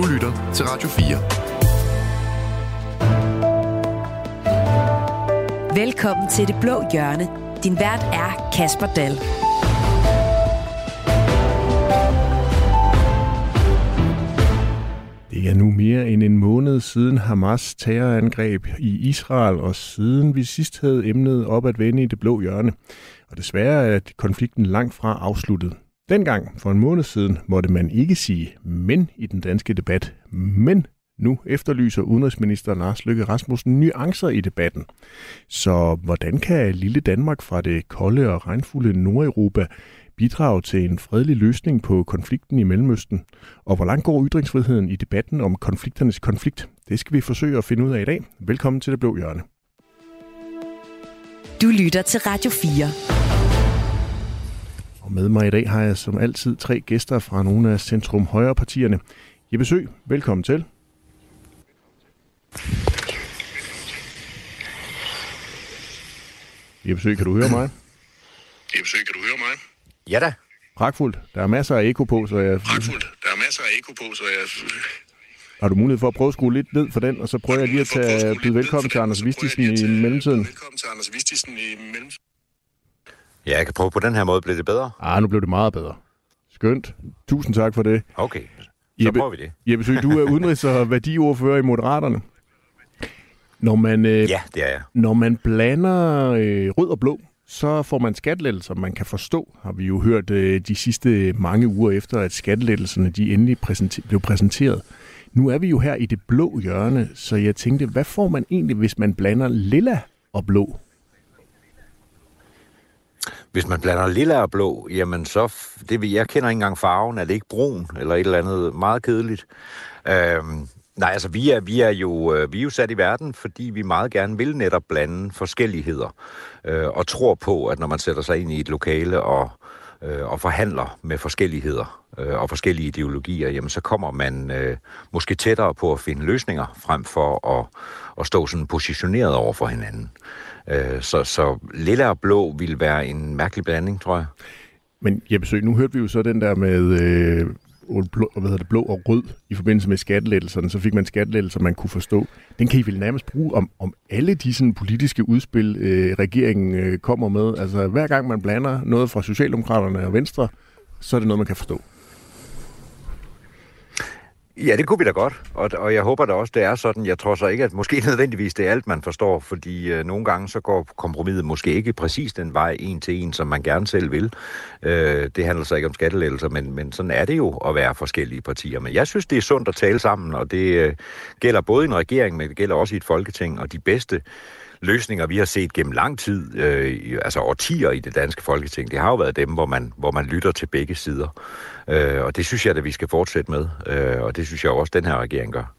Du lytter til Radio 4. Velkommen til Det Blå Hjørne. Din vært er Kasper Dahl. Det er nu mere end en måned siden Hamas terrorangreb i Israel, og siden vi sidst havde emnet op at vende i det blå hjørne. Og desværre er konflikten langt fra afsluttet. Dengang, for en måned siden, måtte man ikke sige men i den danske debat. Men nu efterlyser udenrigsminister Lars Løkke Rasmussen nuancer i debatten. Så hvordan kan lille Danmark fra det kolde og regnfulde Nordeuropa bidrage til en fredelig løsning på konflikten i Mellemøsten? Og hvor langt går ytringsfriheden i debatten om konflikternes konflikt? Det skal vi forsøge at finde ud af i dag. Velkommen til Det Blå Hjørne. Du lytter til Radio 4. Og med mig i dag har jeg som altid tre gæster fra nogle af Centrum Højre partierne. Jeppe Sø, velkommen til. Jeppe Sø, kan du høre mig? Jeppe Sø, kan du høre mig? Ja da. Pragtfuldt. Der er masser af eko på, så jeg... Pragtfuldt. Der er masser af eko på, så jeg... Har du mulighed for at prøve at skrue lidt ned for den, og så prøver jeg lige at tage, byde velkommen til Anders Vistisen i mellemtiden? Velkommen til Anders Vistisen i mellemtiden. Ja, jeg kan prøve på den her måde. Bliver det bedre? Ah, nu blev det meget bedre. Skønt. Tusind tak for det. Okay, så Jeppe, prøver vi det. Jeppe Sø, du er udenrigs- og værdiordfører i Moderaterne. Når man, øh, Ja, det er jeg. når man blander øh, rød og blå, så får man skattelettelser, man kan forstå, har vi jo hørt øh, de sidste mange uger efter, at skattelettelserne de endelig præsenter- blev præsenteret. Nu er vi jo her i det blå hjørne, så jeg tænkte, hvad får man egentlig, hvis man blander lilla og blå? Hvis man blander lilla og blå, jamen så... Det, vil- jeg kender ikke engang farven. Er det ikke brun eller et eller andet meget kedeligt? Øhm, nej, altså vi er, vi, er jo, øh, vi er jo sat i verden, fordi vi meget gerne vil netop blande forskelligheder. Øh, og tror på, at når man sætter sig ind i et lokale og, øh, og forhandler med forskelligheder øh, og forskellige ideologier, jamen så kommer man øh, måske tættere på at finde løsninger, frem for at, at stå sådan positioneret over for hinanden. Øh, så, så lilla og blå vil være en mærkelig blanding, tror jeg. Men Jeppe Sø, nu hørte vi jo så den der med øh, blå, hvad hedder det, blå og rød i forbindelse med skattelettelserne. Så fik man skattelettelser, man kunne forstå. Den kan I vel nærmest bruge om, om alle de sådan, politiske udspil, øh, regeringen øh, kommer med. Altså hver gang man blander noget fra Socialdemokraterne og Venstre, så er det noget, man kan forstå. Ja, det kunne vi da godt, og, og jeg håber da også, det er sådan. Jeg tror så ikke, at måske nødvendigvis det er alt, man forstår, fordi øh, nogle gange så går kompromiset måske ikke præcis den vej en til en, som man gerne selv vil. Øh, det handler så ikke om skattelettelser, men, men sådan er det jo at være forskellige partier. Men jeg synes, det er sundt at tale sammen, og det øh, gælder både i en regering, men det gælder også i et folketing, og de bedste løsninger, vi har set gennem lang tid, øh, i- altså årtier i det danske folketing, det har jo været dem, hvor man, hvor man lytter til begge sider. Øh, og det synes jeg, at vi skal fortsætte med, øh, og det synes jeg også, den her regering gør.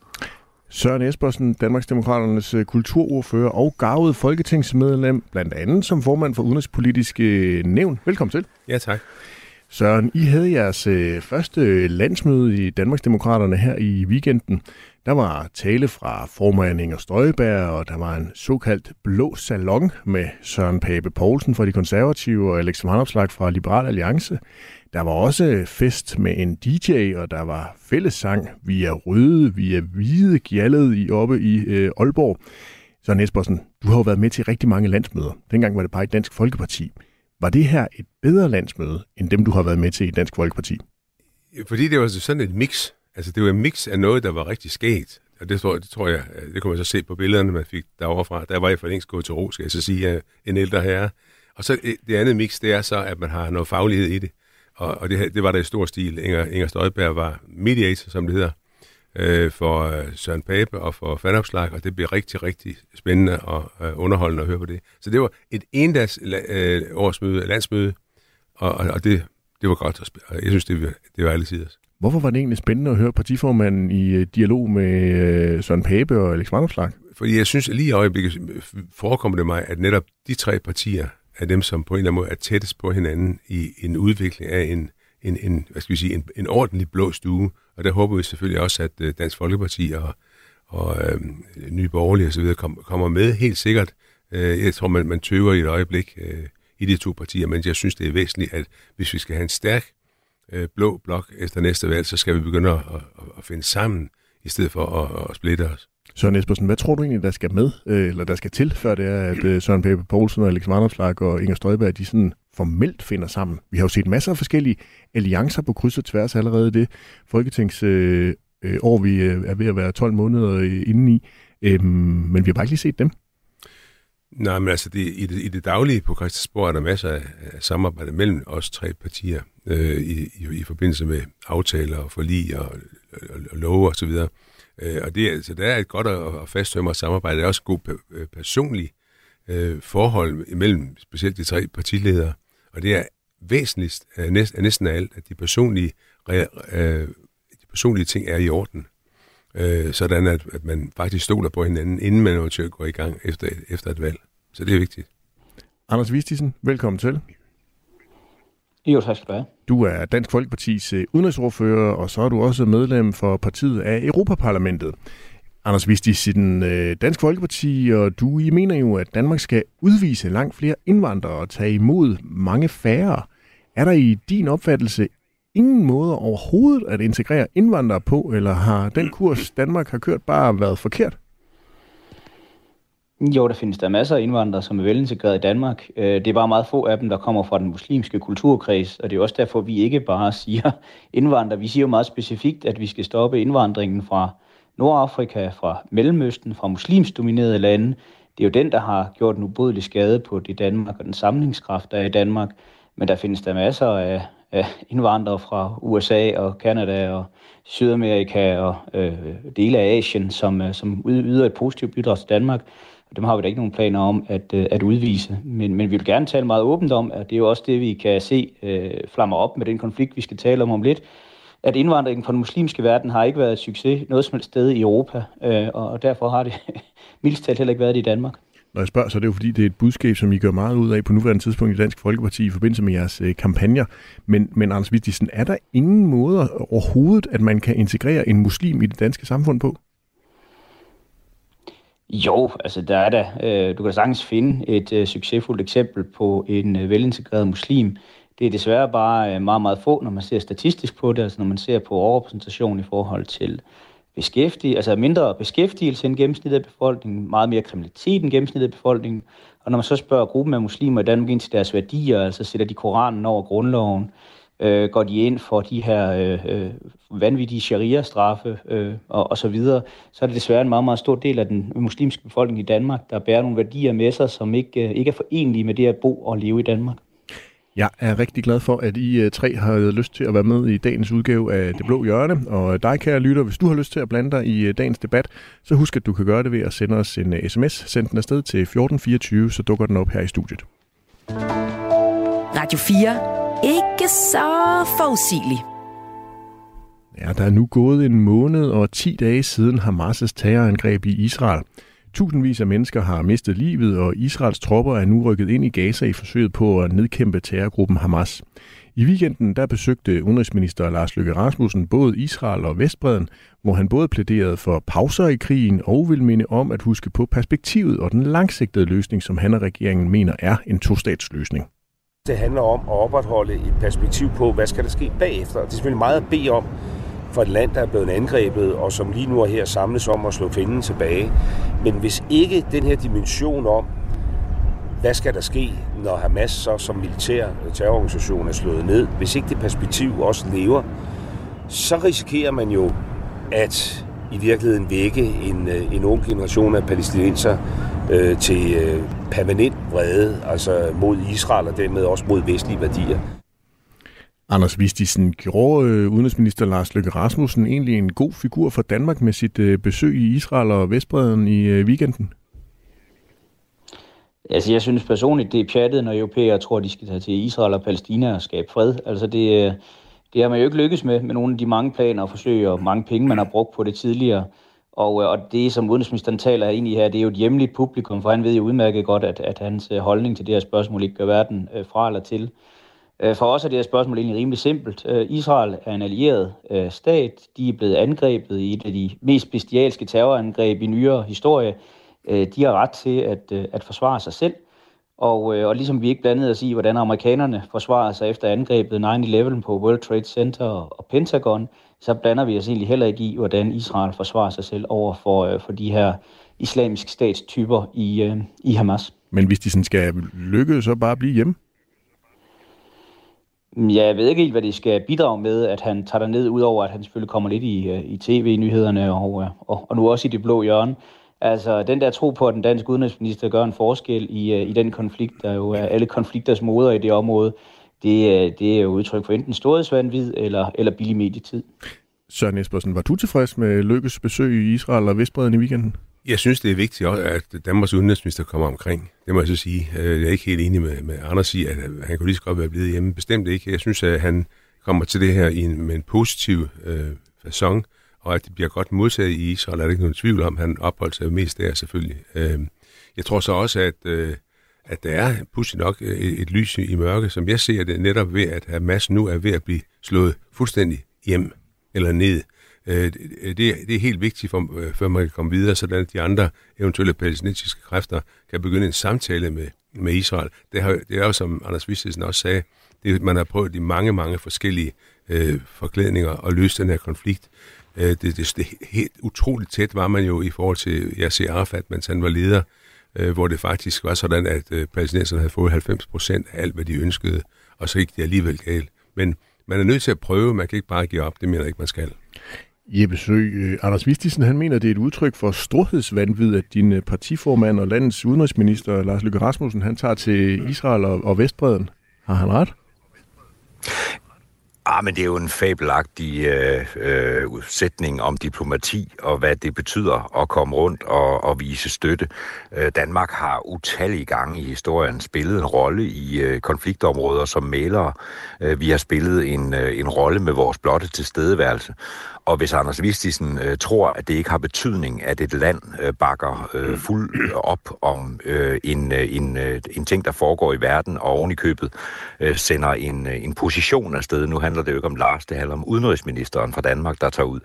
Søren Espersen, Danmarksdemokraternes øh, kulturordfører og gavet folketingsmedlem, blandt andet som formand for Udenrigspolitiske Nævn. Velkommen til. Ja, tak. Søren, I havde jeres øh, første landsmøde i Danmarksdemokraterne her i weekenden. Der var tale fra formand Inger Støjberg, og der var en såkaldt blå salon med Søren Pape Poulsen fra De Konservative og Alex Vanopslag fra Liberal Alliance. Der var også fest med en DJ, og der var fællessang. via røde, via hvide, gjaldet i oppe i øh, Aalborg. Søren Espersen, du har jo været med til rigtig mange landsmøder. Dengang var det bare et Dansk Folkeparti. Var det her et bedre landsmøde, end dem, du har været med til i Dansk Folkeparti? Fordi det var sådan et mix. Altså, det var en mix af noget, der var rigtig skægt. Og det tror, det tror jeg, øh, det kunne man så se på billederne, man fik derovre fra. Der var jeg for længst gået til ro, skal jeg så sige, en ældre herre. Og så øh, det andet mix, det er så, at man har noget faglighed i det. Og, og det, det var der i stor stil. Inger, Inger Støjberg var mediator, som det hedder, øh, for øh, Søren Pape og for Fandopslag, og det blev rigtig, rigtig spændende og øh, underholdende at høre på det. Så det var et endags øh, årsmøde, landsmøde, og, og, og det, det var godt, at og jeg synes, det det var alle sider. Hvorfor var det egentlig spændende at høre partiformanden i øh, dialog med øh, Søren Pape og Alex Vanopslag? Fordi jeg synes lige i øjeblikket øh, forekommer det mig, at netop de tre partier er dem, som på en eller anden måde er tættest på hinanden i en udvikling af en, en, en, hvad skal vi sige, en, en ordentlig blå stue. Og der håber vi selvfølgelig også, at Dansk Folkeparti og, og øh, Nye Borgerlige osv. Kom, kommer med helt sikkert. Øh, jeg tror, man, man tøver i et øjeblik øh, i de to partier, men jeg synes, det er væsentligt, at hvis vi skal have en stærk øh, blå blok efter næste valg, så skal vi begynde at, at, at finde sammen, i stedet for at, at splitte os. Søren Espersen, hvad tror du egentlig, der skal med, øh, eller der skal til, før det er, at øh, Søren Pape Poulsen og Alex Vanderslag og Inger Støjberg, de sådan formelt finder sammen? Vi har jo set masser af forskellige alliancer på kryds og tværs allerede det folketings øh, øh år, vi øh, er ved at være 12 måneder inde i, øh, øhm, men vi har bare ikke lige set dem. Nej, men altså det, i, det, i det daglige på Christiansborg er der masser af, af samarbejde mellem os tre partier øh, i, i, i forbindelse med aftaler og forlig og, og, og love osv. Og, øh, og det, altså, der er et godt og, og fasttømret samarbejde. Der er også godt øh, personligt øh, forhold mellem specielt de tre partiledere. Og det er væsentligst af, næst, af næsten alt, at de personlige, øh, de personlige ting er i orden øh, sådan at, at man faktisk stoler på hinanden, inden man eventuelt går i gang efter, efter et valg. Så det er vigtigt. Anders Vistisen, velkommen til. Jo, tak skal du have. Du er Dansk Folkepartis øh, udenrigsordfører, og så er du også medlem for partiet af Europaparlamentet. Anders Vistisen, øh, Dansk Folkeparti og du, I mener jo, at Danmark skal udvise langt flere indvandrere og tage imod mange færre. Er der i din opfattelse ingen måde overhovedet at integrere indvandrere på, eller har den kurs, Danmark har kørt, bare været forkert? Jo, der findes der masser af indvandrere, som er velintegreret i Danmark. Øh, det er bare meget få af dem, der kommer fra den muslimske kulturkreds, og det er også derfor, vi ikke bare siger indvandrere. Vi siger jo meget specifikt, at vi skal stoppe indvandringen fra Nordafrika, fra Mellemøsten, fra muslimsdominerede lande. Det er jo den, der har gjort en ubodelig skade på det Danmark og den samlingskraft, der er i Danmark. Men der findes der masser af, af indvandrere fra USA og Kanada og Sydamerika og øh, dele af Asien, som, øh, som yder et positivt bidrag til Danmark. Og dem har vi da ikke nogen planer om at, øh, at udvise. Men, men vi vil gerne tale meget åbent om, at det er jo også det, vi kan se øh, flammer op med den konflikt, vi skal tale om om lidt at indvandringen fra den muslimske verden har ikke været et succes noget som helst sted i Europa, øh, og derfor har det mildst talt heller ikke været det i Danmark. Når jeg spørger, så er det jo fordi, det er et budskab, som I gør meget ud af på nuværende tidspunkt i Dansk Folkeparti i forbindelse med jeres øh, kampagner. Men, men Anders Vistisen, er der ingen måde overhovedet, at man kan integrere en muslim i det danske samfund på? Jo, altså der er der. Øh, du kan sagtens finde et øh, succesfuldt eksempel på en øh, velintegreret muslim. Det er desværre bare øh, meget, meget få, når man ser statistisk på det, altså når man ser på overrepræsentation i forhold til beskæftige, altså mindre beskæftigelse end gennemsnittet af befolkningen, meget mere kriminalitet end gennemsnittet af befolkningen. Og når man så spørger gruppen af muslimer i Danmark ind til deres værdier, altså sætter de Koranen over grundloven, øh, går de ind for de her øh, øh vanvittige sharia-straffe øh, og, og så videre, så er det desværre en meget, meget stor del af den muslimske befolkning i Danmark, der bærer nogle værdier med sig, som ikke, øh, ikke er forenlige med det at bo og leve i Danmark. Jeg er rigtig glad for, at I øh, tre har lyst til at være med i dagens udgave af Det Blå Hjørne. Og dig, kære lytter, hvis du har lyst til at blande dig i øh, dagens debat, så husk, at du kan gøre det ved at sende os en sms. Øh, Send den afsted til 1424, så dukker den op her i studiet. Radio 4. Ikke så forudsigeligt. Ja, der er nu gået en måned og 10 dage siden Hamas' terrorangreb i Israel. Tusindvis af mennesker har mistet livet, og Israels tropper er nu rykket ind i Gaza i forsøget på at nedkæmpe terrorgruppen Hamas. I weekenden der besøgte udenrigsminister Lars Løkke Rasmussen både Israel og Vestbreden, hvor han både plæderede for pauser i krigen og vil minde om at huske på perspektivet og den langsigtede løsning, som han og regeringen mener er en tostatsløsning. Det handler om at opretholde et perspektiv på, hvad skal der ske bagefter. Det er selvfølgelig meget at bede om, for et land, der er blevet angrebet, og som lige nu er her samles om at slå fjenden tilbage. Men hvis ikke den her dimension om, hvad skal der ske, når Hamas så som militær terrororganisation er slået ned, hvis ikke det perspektiv også lever, så risikerer man jo at i virkeligheden vække en, øh, en ung generation af palæstinenser øh, til øh, permanent vrede, altså mod Israel og dermed også mod vestlige værdier. Anders Vistisen, gjorde øh, udenrigsminister Lars Løkke Rasmussen egentlig en god figur for Danmark med sit øh, besøg i Israel og Vestbreden i øh, weekenden? Altså, jeg synes personligt, det er pjattet, når europæere tror, de skal tage til Israel og Palæstina og skabe fred. Altså, det, øh, det har man jo ikke lykkes med, med nogle af de mange planer og forsøg og mange penge, man har brugt på det tidligere. Og, øh, og det, som udenrigsministeren taler ind i her, det er jo et hjemligt publikum, for han ved jo udmærket godt, at, at hans øh, holdning til det her spørgsmål ikke gør verden fra eller til. Øh, for os er det her spørgsmål egentlig rimelig simpelt. Øh, Israel er en allieret øh, stat. De er blevet angrebet i et af de mest bestialske terrorangreb i nyere historie. De har ret til at, at forsvare sig selv. Og, og ligesom vi ikke blandede os i, hvordan amerikanerne forsvarer sig efter angrebet 9-11 på World Trade Center og Pentagon, så blander vi os egentlig heller ikke i, hvordan Israel forsvarer sig selv over for, for de her islamiske statstyper i, i Hamas. Men hvis de sådan skal lykkes, så bare blive hjemme? Ja, jeg ved ikke helt, hvad det skal bidrage med, at han tager ned udover at han selvfølgelig kommer lidt i, øh, i tv-nyhederne og, øh, og, og nu også i det blå hjørne. Altså, den der tro på, at den danske udenrigsminister gør en forskel i, øh, i den konflikt, der jo er alle konflikters moder i det område, det, det er jo udtryk for enten storhedsvandvid eller, eller billig medietid. Søren Espersen, var du tilfreds med Lykkes besøg i Israel og Vestbreden i weekenden? Jeg synes, det er vigtigt også, at Danmarks udenrigsminister kommer omkring. Det må jeg så sige. Øh, jeg er ikke helt enig med, med Anders i, at han kunne lige så godt være blevet hjemme. Bestemt ikke. Jeg synes, at han kommer til det her i en, med en positiv øh, façon, og at det bliver godt modtaget i Israel, er der ikke nogen tvivl om. Han opholdt sig mest der selvfølgelig. Øh, jeg tror så også, at, øh, at der er pludselig nok øh, et, et lys i mørke, som jeg ser det netop ved, at Hamas nu er ved at blive slået fuldstændig hjem eller ned. Øh, det, det er helt vigtigt, for, øh, før man kan komme videre, så at de andre eventuelle palæstinensiske kræfter kan begynde en samtale med, med Israel. Det, har, det er jo, som Anders Vistesen også sagde, det, man har prøvet i mange, mange forskellige øh, forklædninger at løse den her konflikt. Øh, det, det, det helt utroligt tæt var man jo i forhold til Yasser Arafat, mens han var leder, øh, hvor det faktisk var sådan, at øh, palæstinenserne havde fået 90 procent af alt, hvad de ønskede, og så gik det alligevel galt. Men man er nødt til at prøve, man kan ikke bare give op, det mener jeg ikke, man skal. Jeppe Sø, øh, Anders Vistisen, han mener, det er et udtryk for storhedsvandvid, at din øh, partiformand og landets udenrigsminister, Lars Løkke Rasmussen, han tager til Israel og, og Vestbreden. Har han ret? Ah, men det er jo en fabelagtig øh, øh, sætning om diplomati og hvad det betyder at komme rundt og, og vise støtte. Øh, Danmark har utallige gange i historien spillet en rolle i øh, konfliktområder som malere. Øh, vi har spillet en, øh, en rolle med vores blotte tilstedeværelse. Og hvis Anders Vistisen øh, tror, at det ikke har betydning, at et land øh, bakker øh, fuld op om øh, en, øh, en, øh, en ting, der foregår i verden, og oven i købet øh, sender en, øh, en position afsted, nu handler det jo ikke om Lars, det handler om udenrigsministeren fra Danmark, der tager ud,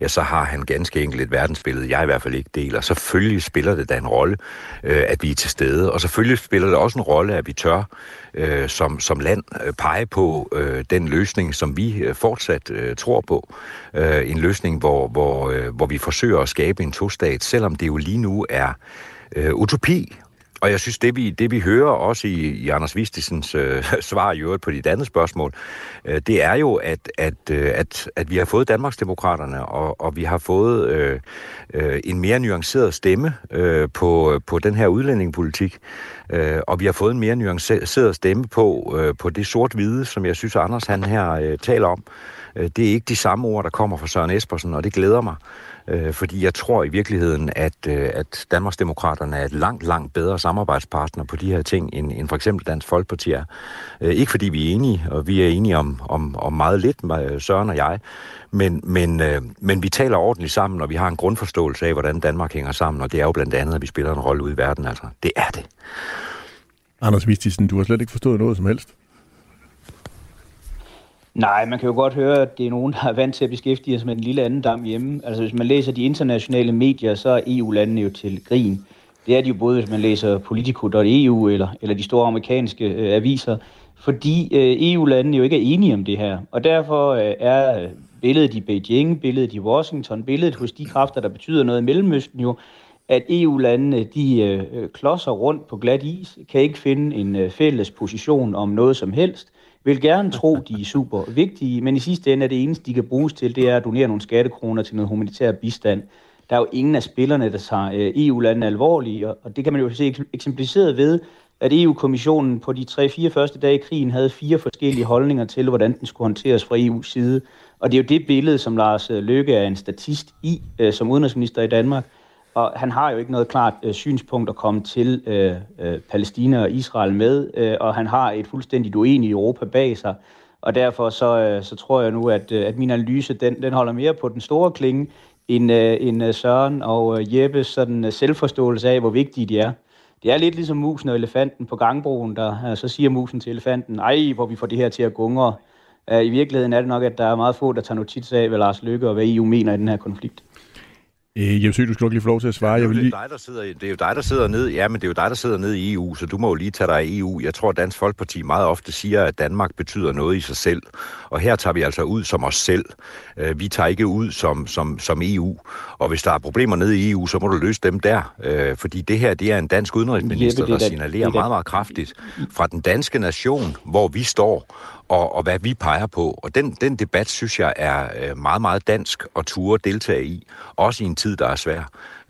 ja, så har han ganske enkelt et verdensbillede, jeg i hvert fald ikke deler. Selvfølgelig spiller det da en rolle, øh, at vi er til stede, og selvfølgelig spiller det også en rolle, at vi tør øh, som, som land øh, pege på øh, den løsning, som vi øh, fortsat øh, tror på. Øh, en løsning, hvor, hvor, øh, hvor vi forsøger at skabe en tostat, selvom det jo lige nu er øh, utopi. Og jeg synes, det vi, det vi hører også i, i Anders Vistisens øh, svar i øvrigt på dit andet spørgsmål, øh, det er jo, at, at, øh, at, at vi har fået Danmarksdemokraterne, og, og vi har fået øh, øh, en mere nuanceret stemme øh, på, på den her udlændingepolitik. Øh, og vi har fået en mere nuanceret stemme på, øh, på det sort-hvide, som jeg synes, Anders han her øh, taler om. Øh, det er ikke de samme ord, der kommer fra Søren Espersen, og det glæder mig. Øh, fordi jeg tror i virkeligheden, at, øh, at Danmarksdemokraterne er et langt, langt bedre samarbejdspartner på de her ting, end, end for eksempel Dansk Folkeparti er. Ikke fordi vi er enige, og vi er enige om, om, om meget lidt, Søren og jeg, men, men, men vi taler ordentligt sammen, og vi har en grundforståelse af, hvordan Danmark hænger sammen, og det er jo blandt andet, at vi spiller en rolle ude i verden. Altså, det er det. Anders Vistisen, du har slet ikke forstået noget som helst. Nej, man kan jo godt høre, at det er nogen, der er vant til at beskæftige sig med den lille anden dam hjemme. Altså hvis man læser de internationale medier, så er EU-landene jo til grin. Det er de jo både, hvis man læser Politico.eu eller, eller de store amerikanske øh, aviser, fordi øh, EU-landene jo ikke er enige om det her. Og derfor øh, er øh, billedet i Beijing, billedet i Washington, billedet hos de kræfter, der betyder noget i Mellemøsten jo, at EU-landene de øh, øh, klodser rundt på glat is, kan ikke finde en øh, fælles position om noget som helst, vil gerne tro, de er super vigtige, men i sidste ende er det eneste, de kan bruges til, det er at donere nogle skattekroner til noget humanitær bistand. Der er jo ingen af spillerne, der tager øh, EU-landene alvorligt, og det kan man jo se eksemplificeret ved, at EU-kommissionen på de 3-4 første dage i krigen havde fire forskellige holdninger til, hvordan den skulle håndteres fra EU's side. Og det er jo det billede, som Lars Løkke er en statist i, øh, som udenrigsminister i Danmark. Og han har jo ikke noget klart øh, synspunkt at komme til øh, øh, Palæstina og Israel med, øh, og han har et fuldstændigt uenigt Europa bag sig. Og derfor så, øh, så tror jeg nu, at, øh, at min analyse den, den holder mere på den store klinge, end, øh, end øh, Søren og øh, Jeppes sådan, øh, selvforståelse af, hvor vigtige de er. Det er lidt ligesom musen og elefanten på gangbroen, der øh, så siger musen til elefanten, ej, hvor vi får det her til at gungre. Øh, I virkeligheden er det nok, at der er meget få, der tager notits af, hvad Lars Lykke og hvad EU mener i den her konflikt. Øh, Jeppe Søg, du skal nok lige få lov til at svare. Ja, jeg vil det, er lige... dig, der sidder, det er jo dig, der sidder ned. Ja, men det er jo dig, der sidder ned i EU, så du må jo lige tage dig af EU. Jeg tror, at Dansk Folkeparti meget ofte siger, at Danmark betyder noget i sig selv. Og her tager vi altså ud som os selv. Øh, Vi tager ikke ud som, som, som EU. Og hvis der er problemer nede i EU, så må du løse dem der. Øh, Fordi det her, det er en dansk udenrigsminister, Jeppe, der er da- signalerer det er da- meget, meget kraftigt fra den danske nation, hvor vi står, og, og hvad vi peger på. Og den, den debat, synes jeg, er øh, meget, meget dansk at ture deltage i. Også i en tid, der er svær.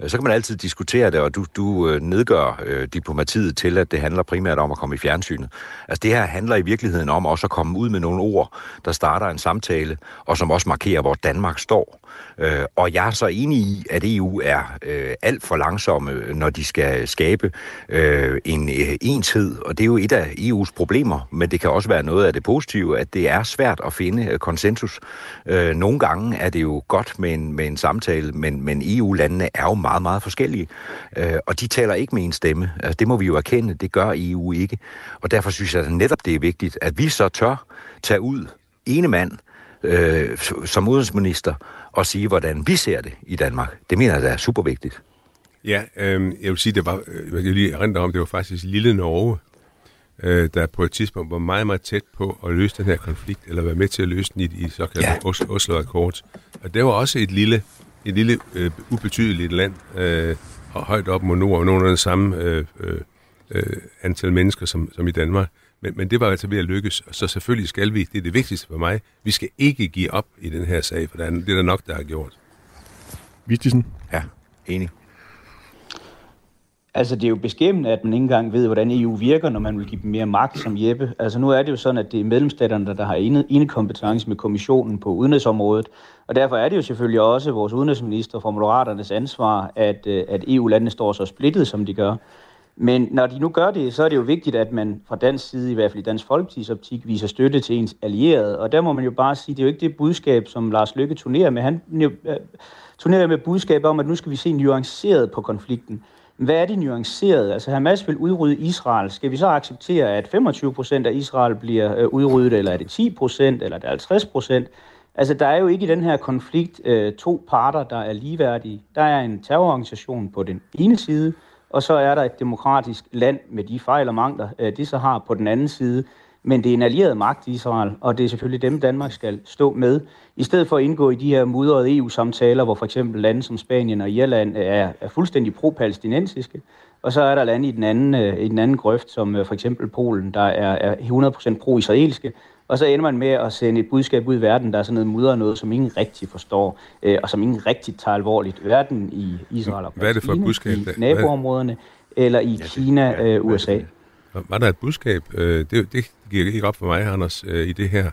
Øh, så kan man altid diskutere det, og du, du øh, nedgør øh, diplomatiet til, at det handler primært om at komme i fjernsynet. Altså det her handler i virkeligheden om også at komme ud med nogle ord, der starter en samtale, og som også markerer, hvor Danmark står. Øh, og jeg er så enig i, at EU er øh, alt for langsomme, når de skal skabe øh, en øh, enhed, og det er jo et af EU's problemer, men det kan også være noget af det positive, at det er svært at finde øh, konsensus. Øh, nogle gange er det jo godt med en, med en samtale, men, men EU-landene er jo meget, meget forskellige, øh, og de taler ikke med en stemme. Altså, det må vi jo erkende, det gør EU ikke. Og derfor synes jeg at netop, det er vigtigt, at vi så tør tage ud ene mand, øh, som udenrigsminister og sige, hvordan vi ser det i Danmark. Det mener jeg, det er super vigtigt. Ja, øh, jeg vil sige, det var, øh, jeg kan lige om, det var faktisk lille Norge, øh, der på et tidspunkt var meget, meget tæt på at løse den her konflikt, eller være med til at løse den i, i såkaldt Ja. ja. Os- Oslo Accord. Og det var også et lille, et lille øh, ubetydeligt land, øh, og højt op mod nord, og nogenlunde det samme øh, øh, øh, antal mennesker som, som i Danmark. Men, men det var altså ved at lykkes, så selvfølgelig skal vi, det er det vigtigste for mig, vi skal ikke give op i den her sag, for der er, det er der nok, der har gjort. Vistisen? Ja, enig. Altså, det er jo beskæmmende, at man ikke engang ved, hvordan EU virker, når man vil give dem mere magt som Jeppe. Altså, nu er det jo sådan, at det er medlemsstaterne, der har ene, ene kompetence med kommissionen på udenrigsområdet. Og derfor er det jo selvfølgelig også vores udenrigsminister fra Moderaternes ansvar, at, øh, at EU-landene står så splittet, som de gør. Men når de nu gør det, så er det jo vigtigt, at man fra dansk side, i hvert fald i Dansk Folkeparti's optik, viser støtte til ens allierede. Og der må man jo bare sige, det er jo ikke det budskab, som Lars Løkke turnerer med. Han øh, turnerer med budskab om, at nu skal vi se nuanceret på konflikten. Hvad er det nuanceret? Altså Hamas vil udrydde Israel. Skal vi så acceptere, at 25 procent af Israel bliver øh, udryddet, eller er det 10 procent, eller er det 50 procent? Altså der er jo ikke i den her konflikt øh, to parter, der er ligeværdige. Der er en terrororganisation på den ene side, og så er der et demokratisk land med de fejl og mangler, øh, det så har på den anden side. Men det er en allieret magt, Israel, og det er selvfølgelig dem, Danmark skal stå med. I stedet for at indgå i de her mudrede EU-samtaler, hvor for eksempel lande som Spanien og Irland er, er fuldstændig pro-palæstinensiske, og så er der lande i den anden, øh, i den anden grøft, som øh, for eksempel Polen, der er, er 100% pro-israelske, og så ender man med at sende et budskab ud i verden, der er sådan noget mudder noget, som ingen rigtig forstår, øh, og som ingen rigtig tager alvorligt. Hverken i Israel og Hvad er det for et Palæstina, budskab, i der- naboområderne, eller i Kina, øh, USA. Var, der et budskab? Øh, det, det giver ikke op for mig, Anders, øh, i det her.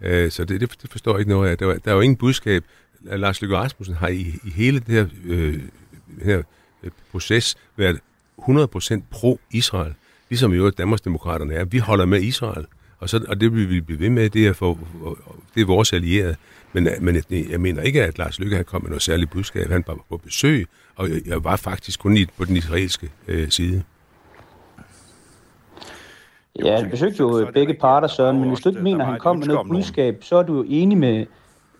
Øh, så det, det, forstår jeg ikke noget af. Der, var, der er jo ingen budskab. Lars Løkke Rasmussen har i, i hele det her, øh, her øh, proces været 100% pro-Israel. Ligesom i øvrigt Danmarksdemokraterne er. Vi holder med Israel. Og, så, og det vil vi blive ved med, det er, for, det er vores allierede. Men, men jeg, mener ikke, at Lars Løkke han kom med noget særligt budskab. Han var på besøg, og jeg, jeg var faktisk kun i, på den israelske øh, side. Ja, han besøgte jo begge parter, Søren, men hvis du ikke mener, at han kom med noget budskab, så er du jo enig med,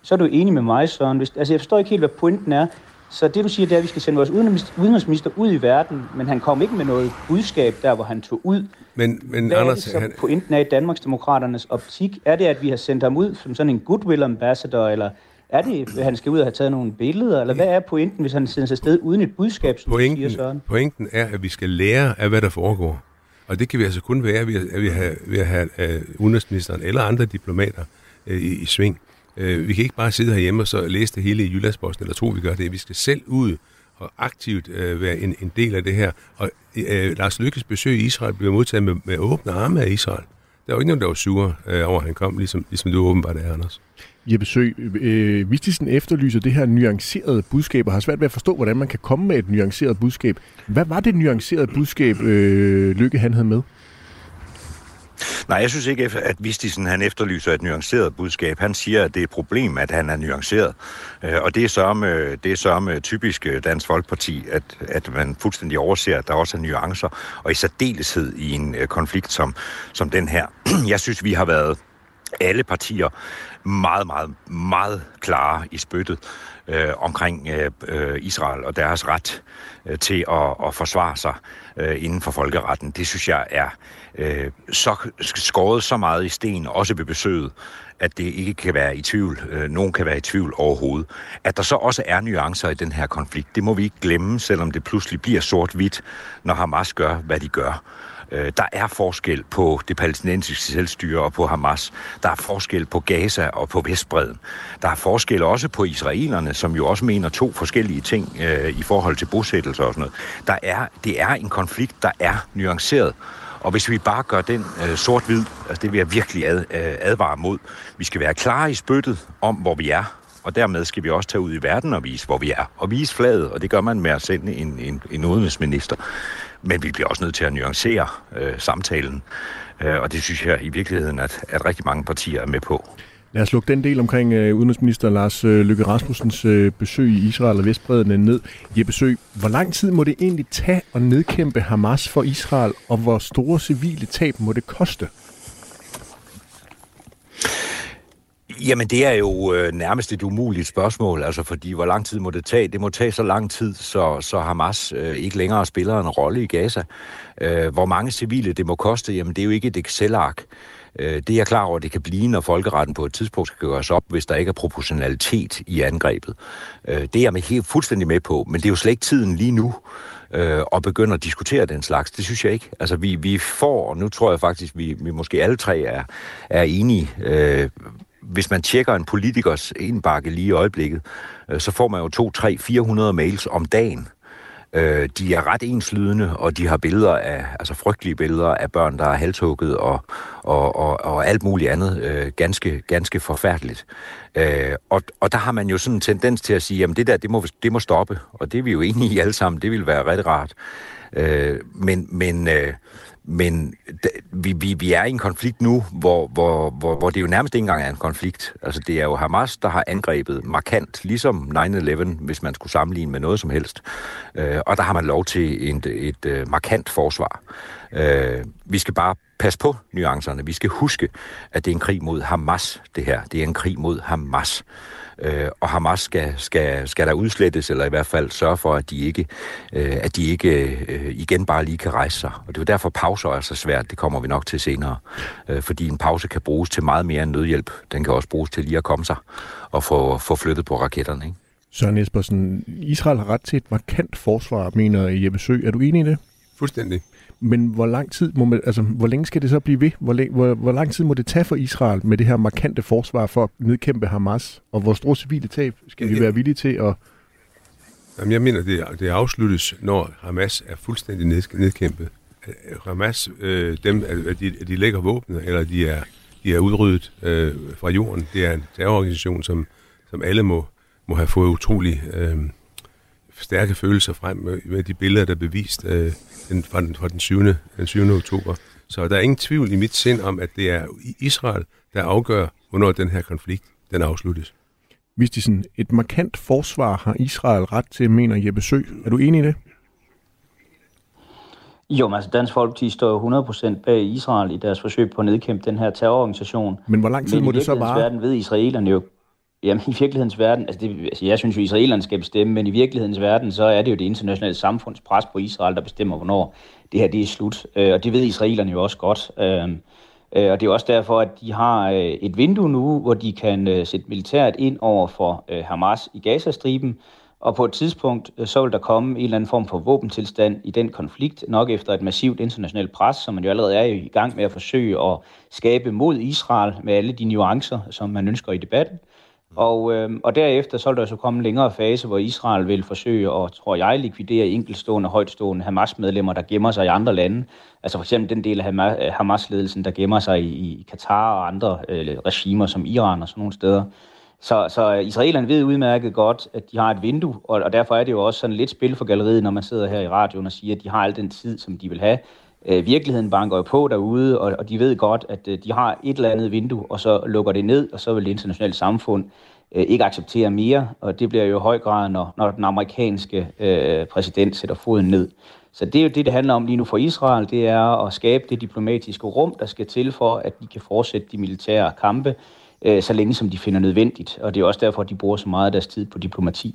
så er du enig med mig, Søren. Hvis, altså, jeg forstår ikke helt, hvad pointen er. Så det, du siger, det er, at vi skal sende vores udenrigs- udenrigsminister ud i verden, men han kom ikke med noget budskab der, hvor han tog ud. Men, men Hvad er Anders, det så han, pointen af i Danmarksdemokraternes optik? Er det, at vi har sendt ham ud som sådan en goodwill ambassador, eller er det, at han skal ud og have taget nogle billeder, eller hvad er pointen, hvis han sendes afsted uden et budskab, som du siger, pointen, Søren? pointen er, at vi skal lære af, hvad der foregår. Og det kan vi altså kun være ved at, at vi har, ved at have uh, udenrigsministeren eller andre diplomater uh, i, i sving. Uh, vi kan ikke bare sidde herhjemme og så læse det hele i Jyllandsposten, eller tro, vi gør det. Vi skal selv ud og aktivt uh, være en, en del af det her. Og uh, Lars Lykkes besøg i Israel blev modtaget med, med åbne arme af Israel. Der var ikke nogen, der var sure uh, over, at han kom, ligesom, ligesom du åbenbart er, Anders. Jeppe Sø, øh, Vistisen efterlyser det her nuancerede budskab, og har svært ved at forstå, hvordan man kan komme med et nuanceret budskab. Hvad var det nuancerede budskab, øh, Lykke han havde med? Nej, jeg synes ikke, at Vistisen han efterlyser et nuanceret budskab. Han siger, at det er et problem, at han er nuanceret. Øh, og det er sørme, det er sørme typisk øh, Dansk Folkeparti, at, at man fuldstændig overser, at der også er nuancer, og i særdeleshed i en øh, konflikt som, som den her. Jeg synes, vi har været alle partier meget, meget, meget klare i spyttet øh, omkring øh, øh, Israel og deres ret øh, til at, at forsvare sig øh, inden for folkeretten. Det synes jeg er øh, så skåret så meget i sten, også ved besøget, at det ikke kan være i tvivl, øh, nogen kan være i tvivl overhovedet. At der så også er nuancer i den her konflikt, det må vi ikke glemme, selvom det pludselig bliver sort-hvidt, når Hamas gør, hvad de gør. Øh, der er forskel på det palæstinensiske selvstyre og på Hamas. Der er forskel på Gaza og på Vestbreden. Der er forskel også på israelerne, som jo også mener to forskellige ting øh, i forhold til bosættelser og sådan noget. Der er, det er en konflikt, der er nuanceret. Og hvis vi bare gør den øh, sort-hvid, altså det vil jeg virkelig ad, øh, advare mod. Vi skal være klare i spyttet om, hvor vi er, og dermed skal vi også tage ud i verden og vise, hvor vi er. Og vise flaget, og det gør man med at sende en, en, en udenrigsminister. Men vi bliver også nødt til at nuancere øh, samtalen, øh, og det synes jeg i virkeligheden, at, at rigtig mange partier er med på. Lad os lukke den del omkring øh, udenrigsminister Lars øh, Løkke Rasmussens øh, besøg i Israel og Vestbredden ned. Jeppe besøg, hvor lang tid må det egentlig tage at nedkæmpe Hamas for Israel, og hvor store civile tab må det koste? Jamen, det er jo øh, nærmest et umuligt spørgsmål, altså fordi hvor lang tid må det tage? Det må tage så lang tid, så, så Hamas øh, ikke længere spiller en rolle i Gaza. Øh, hvor mange civile det må koste, jamen det er jo ikke et Excel-ark. Øh, det er jeg klar over, det kan blive, når folkeretten på et tidspunkt skal gøres op, hvis der ikke er proportionalitet i angrebet. Øh, det er jeg med helt fuldstændig med på, men det er jo slet ikke tiden lige nu øh, og begynde at diskutere den slags. Det synes jeg ikke. Altså, vi, vi får, og nu tror jeg faktisk, vi, vi måske alle tre er, er enige, øh, hvis man tjekker en politikers indbakke lige i øjeblikket, øh, så får man jo 2, 3, 400 mails om dagen. Øh, de er ret enslydende, og de har billeder af, altså frygtelige billeder af børn, der er halshugget og, og, og, og alt muligt andet. Øh, ganske, ganske forfærdeligt. Øh, og, og der har man jo sådan en tendens til at sige, jamen det der, det må, det må stoppe. Og det er vi jo enige i alle sammen. Det vil være ret rart. Øh, men men øh, men vi, vi, vi er i en konflikt nu, hvor, hvor, hvor, hvor det jo nærmest ikke engang er en konflikt. Altså det er jo Hamas, der har angrebet markant, ligesom 9-11, hvis man skulle sammenligne med noget som helst. Øh, og der har man lov til et, et, et markant forsvar. Øh, vi skal bare passe på nuancerne. Vi skal huske, at det er en krig mod Hamas, det her. Det er en krig mod Hamas øh, og Hamas skal, skal, skal der udslettes, eller i hvert fald sørge for, at de ikke, øh, at de ikke øh, igen bare lige kan rejse sig. Og det er derfor, pauser er så svært. Det kommer vi nok til senere. Øh, fordi en pause kan bruges til meget mere end nødhjælp. Den kan også bruges til lige at komme sig og få, få flyttet på raketterne. Ikke? Søren Espersen, Israel har ret til et markant forsvar, mener Jeppe Sø. Er du enig i det? Fuldstændig. Men hvor lang tid må man, altså, hvor længe skal det så blive ved? Hvor, læ- hvor, hvor lang tid må det tage for Israel med det her markante forsvar for at nedkæmpe Hamas? Og hvor store civile tab skal vi være villige til at... Jamen, jeg mener, det, det afsluttes, når Hamas er fuldstændig nedkæmpet. Hamas, øh, dem, at de, at de lægger våben, eller de er, de er udryddet øh, fra jorden. Det er en terrororganisation, som, som alle må, må have fået utrolig øh, stærke følelser frem med, med de billeder, der er bevist øh, den, fra, den, fra den, 7. den 7. oktober. Så der er ingen tvivl i mit sind om, at det er Israel, der afgør, hvornår den her konflikt den afsluttes. sådan et markant forsvar har Israel ret til, mener Jeppe Sø. Er du enig i det? Jo, men altså Dansk Folkeparti står 100% bag Israel i deres forsøg på at nedkæmpe den her terrororganisation. Men hvor lang tid men må det så vare? verden ved israelerne jo Jamen i virkelighedens verden, altså, det, altså jeg synes jo, israelerne skal bestemme, men i virkelighedens verden, så er det jo det internationale samfunds pres på Israel, der bestemmer, hvornår det her det er slut. Øh, og det ved israelerne jo også godt. Øh, øh, og det er også derfor, at de har øh, et vindue nu, hvor de kan øh, sætte militæret ind over for øh, Hamas i Gazastriben, og på et tidspunkt, så vil der komme en eller anden form for våbentilstand i den konflikt, nok efter et massivt internationalt pres, som man jo allerede er i gang med at forsøge at skabe mod Israel med alle de nuancer, som man ønsker i debatten. Mm. Og, øh, og derefter så vil der så komme en længere fase, hvor Israel vil forsøge at, tror jeg, likvidere enkeltstående, højtstående Hamas-medlemmer, der gemmer sig i andre lande. Altså for eksempel den del af øh, Hamas-ledelsen, der gemmer sig i, i Katar og andre øh, regimer som Iran og sådan nogle steder. Så, så israelerne ved udmærket godt, at de har et vindue, og, og derfor er det jo også sådan lidt spil for galleriet, når man sidder her i radioen og siger, at de har al den tid, som de vil have. Øh, virkeligheden banker jo på derude, og, og de ved godt, at øh, de har et eller andet vindue, og så lukker det ned, og så vil det internationale samfund øh, ikke acceptere mere, og det bliver jo i høj grad, når, når den amerikanske øh, præsident sætter foden ned. Så det er jo det, det handler om lige nu for Israel, det er at skabe det diplomatiske rum, der skal til for, at de kan fortsætte de militære kampe, øh, så længe som de finder nødvendigt. Og det er også derfor, at de bruger så meget af deres tid på diplomati.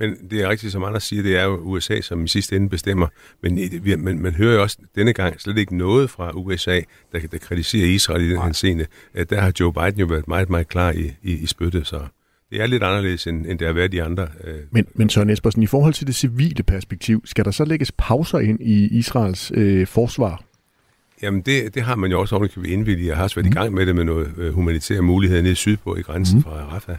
Men det er rigtigt, som andre siger, det er jo USA, som i sidste ende bestemmer. Men man, man hører jo også denne gang slet ikke noget fra USA, der, der kritiserer Israel i den her scene. Der har Joe Biden jo været meget, meget klar i, i, i spyttet, så det er lidt anderledes, end, end det har været de andre. Øh. Men, men Søren Espersen, i forhold til det civile perspektiv, skal der så lægges pauser ind i Israels øh, forsvar? Jamen, det, det har man jo også ordentligt indvilligt. Jeg har også været mm. i gang med det med noget øh, humanitære muligheder nede sydpå i grænsen mm. fra Rafah.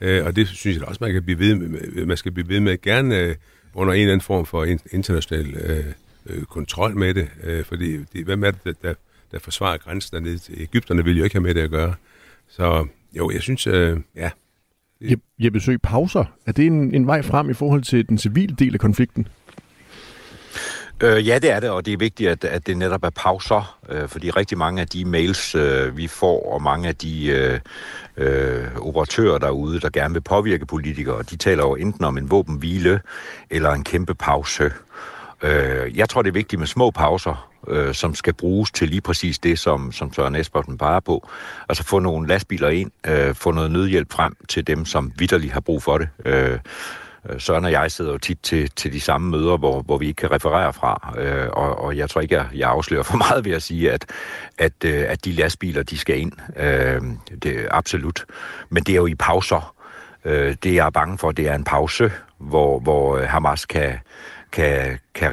Øh, og det synes jeg også, man kan blive ved med. Man skal blive ved med gerne øh, under en eller anden form for international øh, øh, kontrol med det. Øh, fordi det, hvem er det, der, der, der forsvarer grænsen dernede? Ægypterne vil jo ikke have med det at gøre. Så jo, jeg synes, øh, ja. Jeg, jeg besøger pauser. Er det en, en vej frem i forhold til den civile del af konflikten? Øh, ja, det er det, og det er vigtigt, at, at det netop er pauser, øh, fordi rigtig mange af de mails, øh, vi får, og mange af de øh, øh, operatører derude, der gerne vil påvirke politikere, de taler jo enten om en våbenhvile eller en kæmpe pause. Øh, jeg tror, det er vigtigt med små pauser, øh, som skal bruges til lige præcis det, som, som Søren Espersen peger på. Altså få nogle lastbiler ind, øh, få noget nødhjælp frem til dem, som vidderligt har brug for det. Øh, Øh, Øh, Søren og jeg sidder jo tit til, til de samme møder, hvor, hvor vi ikke kan referere fra, øh, og, og jeg tror ikke, jeg, jeg afslører for meget ved at sige, at, at, øh, at de lastbiler, de skal ind. Øh, det er absolut. Men det er jo i pauser. Øh, det jeg er bange for, det er en pause, hvor, hvor øh, Hamas kan, kan, kan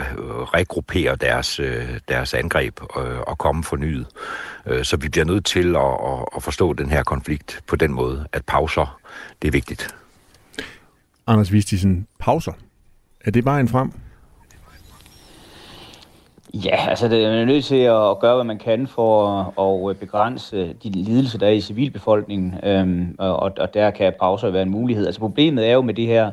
regruppere deres, øh, deres angreb øh, og komme fornyet. Øh, så vi bliver nødt til at, at forstå den her konflikt på den måde, at pauser, det er vigtigt. Anders Vistisen, pauser. Er det bare frem? Ja, altså det er nødt til at gøre, hvad man kan for at begrænse de lidelser, der er i civilbefolkningen, øhm, og, og der kan pauser være en mulighed. Altså problemet er jo med det her,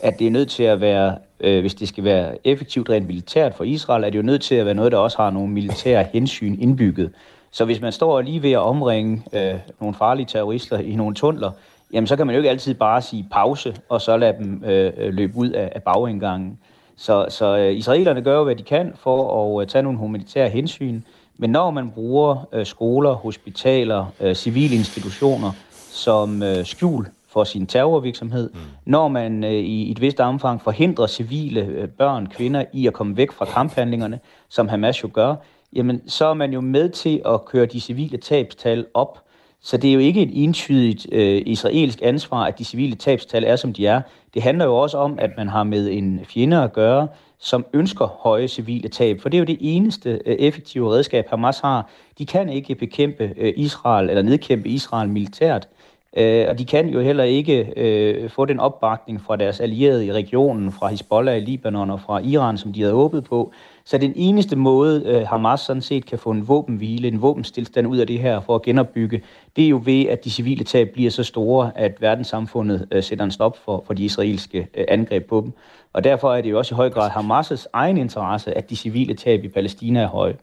at det er nødt til at være, øh, hvis det skal være effektivt rent militært for Israel, er det jo nødt til at være noget, der også har nogle militære hensyn indbygget. Så hvis man står lige ved at omringe øh, nogle farlige terrorister i nogle tunneler, jamen så kan man jo ikke altid bare sige pause, og så lade dem øh, øh, løbe ud af, af bagindgangen. Så, så øh, israelerne gør jo, hvad de kan for at øh, tage nogle humanitære hensyn, men når man bruger øh, skoler, hospitaler, øh, civile institutioner som øh, skjul for sin terrorvirksomhed, mm. når man øh, i et vist omfang forhindrer civile øh, børn, kvinder i at komme væk fra kamphandlingerne, som Hamas jo gør, jamen så er man jo med til at køre de civile tabstal op, så det er jo ikke et entydigt øh, israelsk ansvar, at de civile tabstal er, som de er. Det handler jo også om, at man har med en fjende at gøre, som ønsker høje civile tab. For det er jo det eneste øh, effektive redskab, Hamas har. De kan ikke bekæmpe øh, Israel eller nedkæmpe Israel militært. Øh, og de kan jo heller ikke øh, få den opbakning fra deres allierede i regionen, fra Hezbollah i Libanon og fra Iran, som de havde håbet på. Så den eneste måde, øh, Hamas sådan set kan få en våbenhvile, en våbenstilstand ud af det her for at genopbygge, det er jo ved, at de civile tab bliver så store, at verdenssamfundet øh, sætter en stop for, for de israelske øh, angreb på dem. Og derfor er det jo også i høj grad Hamas' egen interesse, at de civile tab i Palæstina er høje.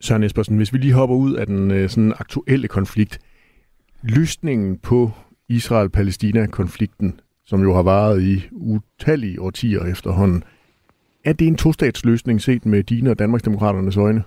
Søren Espersen, hvis vi lige hopper ud af den øh, sådan aktuelle konflikt, løsningen på Israel-Palæstina-konflikten, som jo har varet i utallige årtier efterhånden, er det en tostatsløsning set med dine og Danmarksdemokraternes øjne?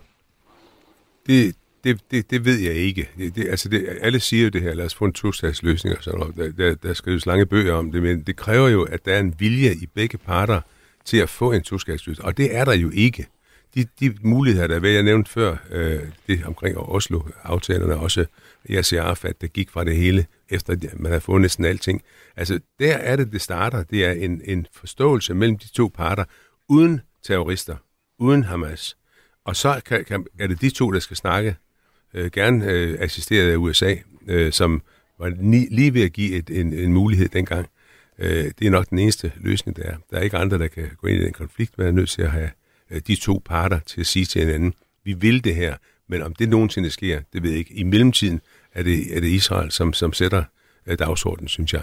Det, det, det, det ved jeg ikke. Det, det, altså det, alle siger jo det her, lad os få en tostatsløsning og sådan noget. Der, der, der skrives lange bøger om det, men det kræver jo, at der er en vilje i begge parter til at få en tostatsløsning, og det er der jo ikke. De, de muligheder, der er hvad jeg nævnte før, øh, det omkring Oslo-aftalerne, også Yasser Arafat, der gik fra det hele, efter at man har fundet næsten alting. Altså, der er det, det starter. Det er en, en forståelse mellem de to parter, uden terrorister, uden Hamas. Og så kan, kan, er det de to, der skal snakke, øh, gerne øh, assisteret af USA, øh, som var ni, lige ved at give et, en, en mulighed dengang. Øh, det er nok den eneste løsning, der er. Der er ikke andre, der kan gå ind i den konflikt, men er nødt til at have øh, de to parter til at sige til hinanden, vi vil det her, men om det nogensinde sker, det ved jeg ikke. I mellemtiden er det, er det Israel, som, som sætter øh, dagsordenen, synes jeg.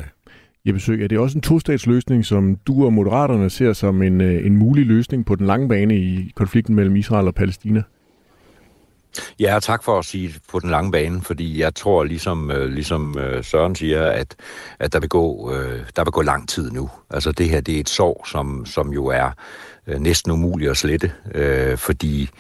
Jeg besøger, er det også en tostatsløsning, som du og Moderaterne ser som en, øh, en mulig løsning på den lange bane i konflikten mellem Israel og Palæstina? Ja, tak for at sige på den lange bane, fordi jeg tror, ligesom, øh, ligesom Søren siger, at, at der, vil gå, der vil gå lang tid nu. Altså det her, det er et sorg, som, som jo er næsten umuligt at slette, øh, fordi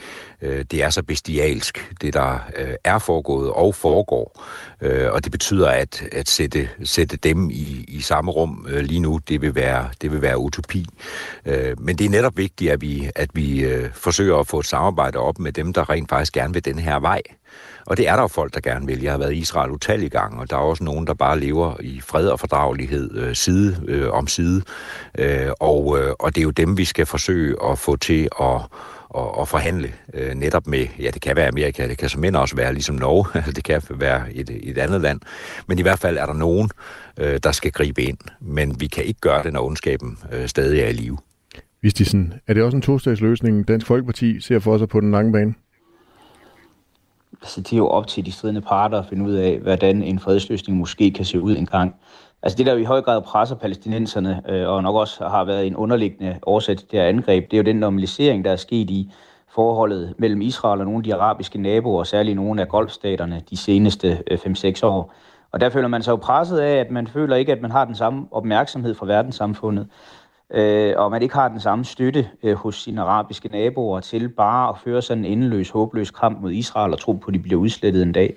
øh, det er så bestialsk, det der øh, er foregået og foregår. Øh, og det betyder, at, at sætte, sætte dem i, i samme rum øh, lige nu, det vil være, det vil være utopi. Øh, men det er netop vigtigt, at vi, at vi øh, forsøger at få et samarbejde op med dem, der rent faktisk gerne vil den her vej. Og det er der jo folk, der gerne vil. Jeg har været i Israel utallige gange, og der er også nogen, der bare lever i fred og fordragelighed øh, side øh, om side. Øh, og, øh, og det er jo dem, vi skal forsøge at få til at og, og forhandle øh, netop med, ja, det kan være Amerika, det kan som end også være ligesom Norge, altså det kan være et, et andet land, men i hvert fald er der nogen, øh, der skal gribe ind, men vi kan ikke gøre det, når ondskaben øh, stadig er i live. Vistisen, er det også en tostatsløsning, Dansk Folkeparti ser for sig på den lange bane? Altså, det er jo op til de stridende parter at finde ud af, hvordan en fredsløsning måske kan se ud engang. Altså det, der i høj grad presser palæstinenserne, øh, og nok også har været en underliggende årsag til det her angreb, det er jo den normalisering, der er sket i forholdet mellem Israel og nogle af de arabiske naboer, særligt nogle af golfstaterne de seneste øh, 5-6 år. Og der føler man sig jo presset af, at man føler ikke, at man har den samme opmærksomhed fra verdenssamfundet, øh, og man ikke har den samme støtte øh, hos sine arabiske naboer til bare at føre sådan en endeløs, håbløs kamp mod Israel og tro på, at de bliver udslettet en dag.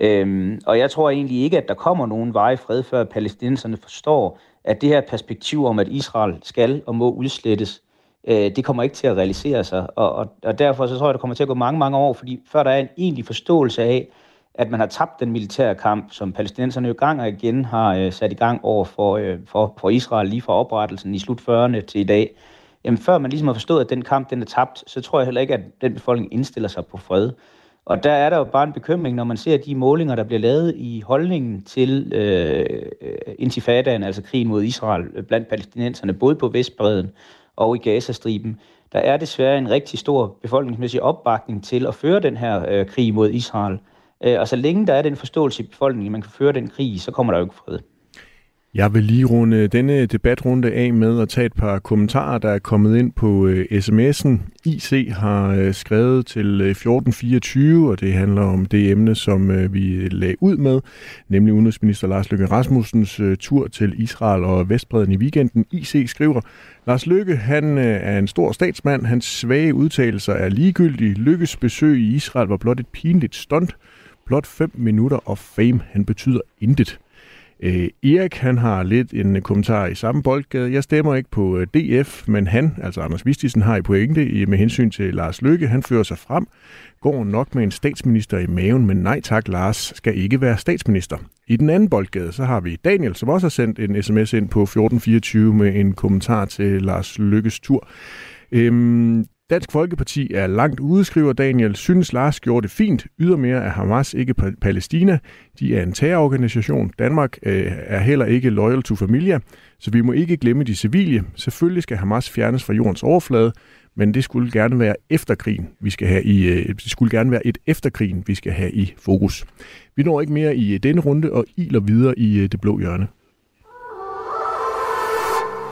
Øhm, og jeg tror egentlig ikke, at der kommer nogen vej fred, før palæstinenserne forstår, at det her perspektiv om, at Israel skal og må udslettes, øh, det kommer ikke til at realisere sig. Og, og, og derfor så tror jeg, det kommer til at gå mange, mange år, fordi før der er en egentlig forståelse af, at man har tabt den militære kamp, som palæstinenserne jo gang og igen har øh, sat i gang over for, øh, for, for Israel lige fra oprettelsen i slut 40'erne til i dag. Jamen før man ligesom har forstået, at den kamp den er tabt, så tror jeg heller ikke, at den befolkning indstiller sig på fred. Og der er der jo bare en bekymring, når man ser de målinger, der bliver lavet i holdningen til øh, intifadaen, altså krigen mod Israel, øh, blandt palæstinenserne, både på Vestbreden og i Gazastriben. Der er desværre en rigtig stor befolkningsmæssig opbakning til at føre den her øh, krig mod Israel. Øh, og så længe der er den forståelse i befolkningen, at man kan føre den krig, så kommer der jo ikke fred. Jeg vil lige runde denne debatrunde af med at tage et par kommentarer, der er kommet ind på øh, sms'en. IC har øh, skrevet til øh, 1424, og det handler om det emne, som øh, vi øh, lagde ud med, nemlig udenrigsminister Lars Løkke Rasmussens øh, tur til Israel og Vestbreden i weekenden. IC skriver, Lars Løkke han, øh, er en stor statsmand. Hans svage udtalelser er ligegyldige. Lykkes besøg i Israel var blot et pinligt stunt. Blot 5 minutter og fame. Han betyder intet. Øh, Erik, han har lidt en kommentar i samme boldgade. Jeg stemmer ikke på øh, DF, men han, altså Anders Vistisen, har i pointe med hensyn til Lars Løkke. Han fører sig frem, går nok med en statsminister i maven, men nej tak, Lars skal ikke være statsminister. I den anden boldgade, så har vi Daniel, som også har sendt en sms ind på 1424 med en kommentar til Lars Lykkes tur. Øhm, Dansk Folkeparti er langt ude, skriver Daniel. Synes Lars gjorde det fint. Ydermere er Hamas ikke Palæstina. De er en terrororganisation. Danmark øh, er heller ikke loyal to familia, så vi må ikke glemme de civile. Selvfølgelig skal Hamas fjernes fra jordens overflade, men det skulle gerne være efterkrigen, vi skal have i, øh, det skulle gerne være et efterkrigen, vi skal have i fokus. Vi når ikke mere i øh, denne runde og iler videre i øh, det blå hjørne.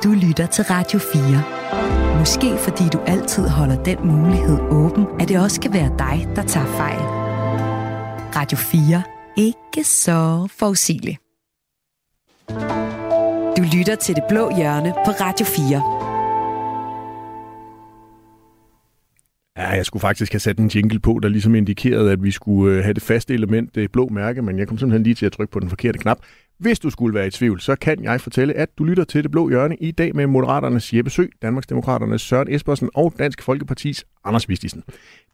Du lytter til Radio 4. Måske fordi du altid holder den mulighed åben, at det også kan være dig, der tager fejl. Radio 4. Ikke så forudsigeligt. Du lytter til det blå hjørne på Radio 4. Ja, jeg skulle faktisk have sat en jingle på, der ligesom indikerede, at vi skulle øh, have det faste element, det blå mærke, men jeg kom simpelthen lige til at trykke på den forkerte knap. Hvis du skulle være i tvivl, så kan jeg fortælle, at du lytter til Det Blå Hjørne i dag med Moderaternes Jeppe Sø, Danmarksdemokraternes Søren Espersen og Dansk Folkepartis Anders Vistisen.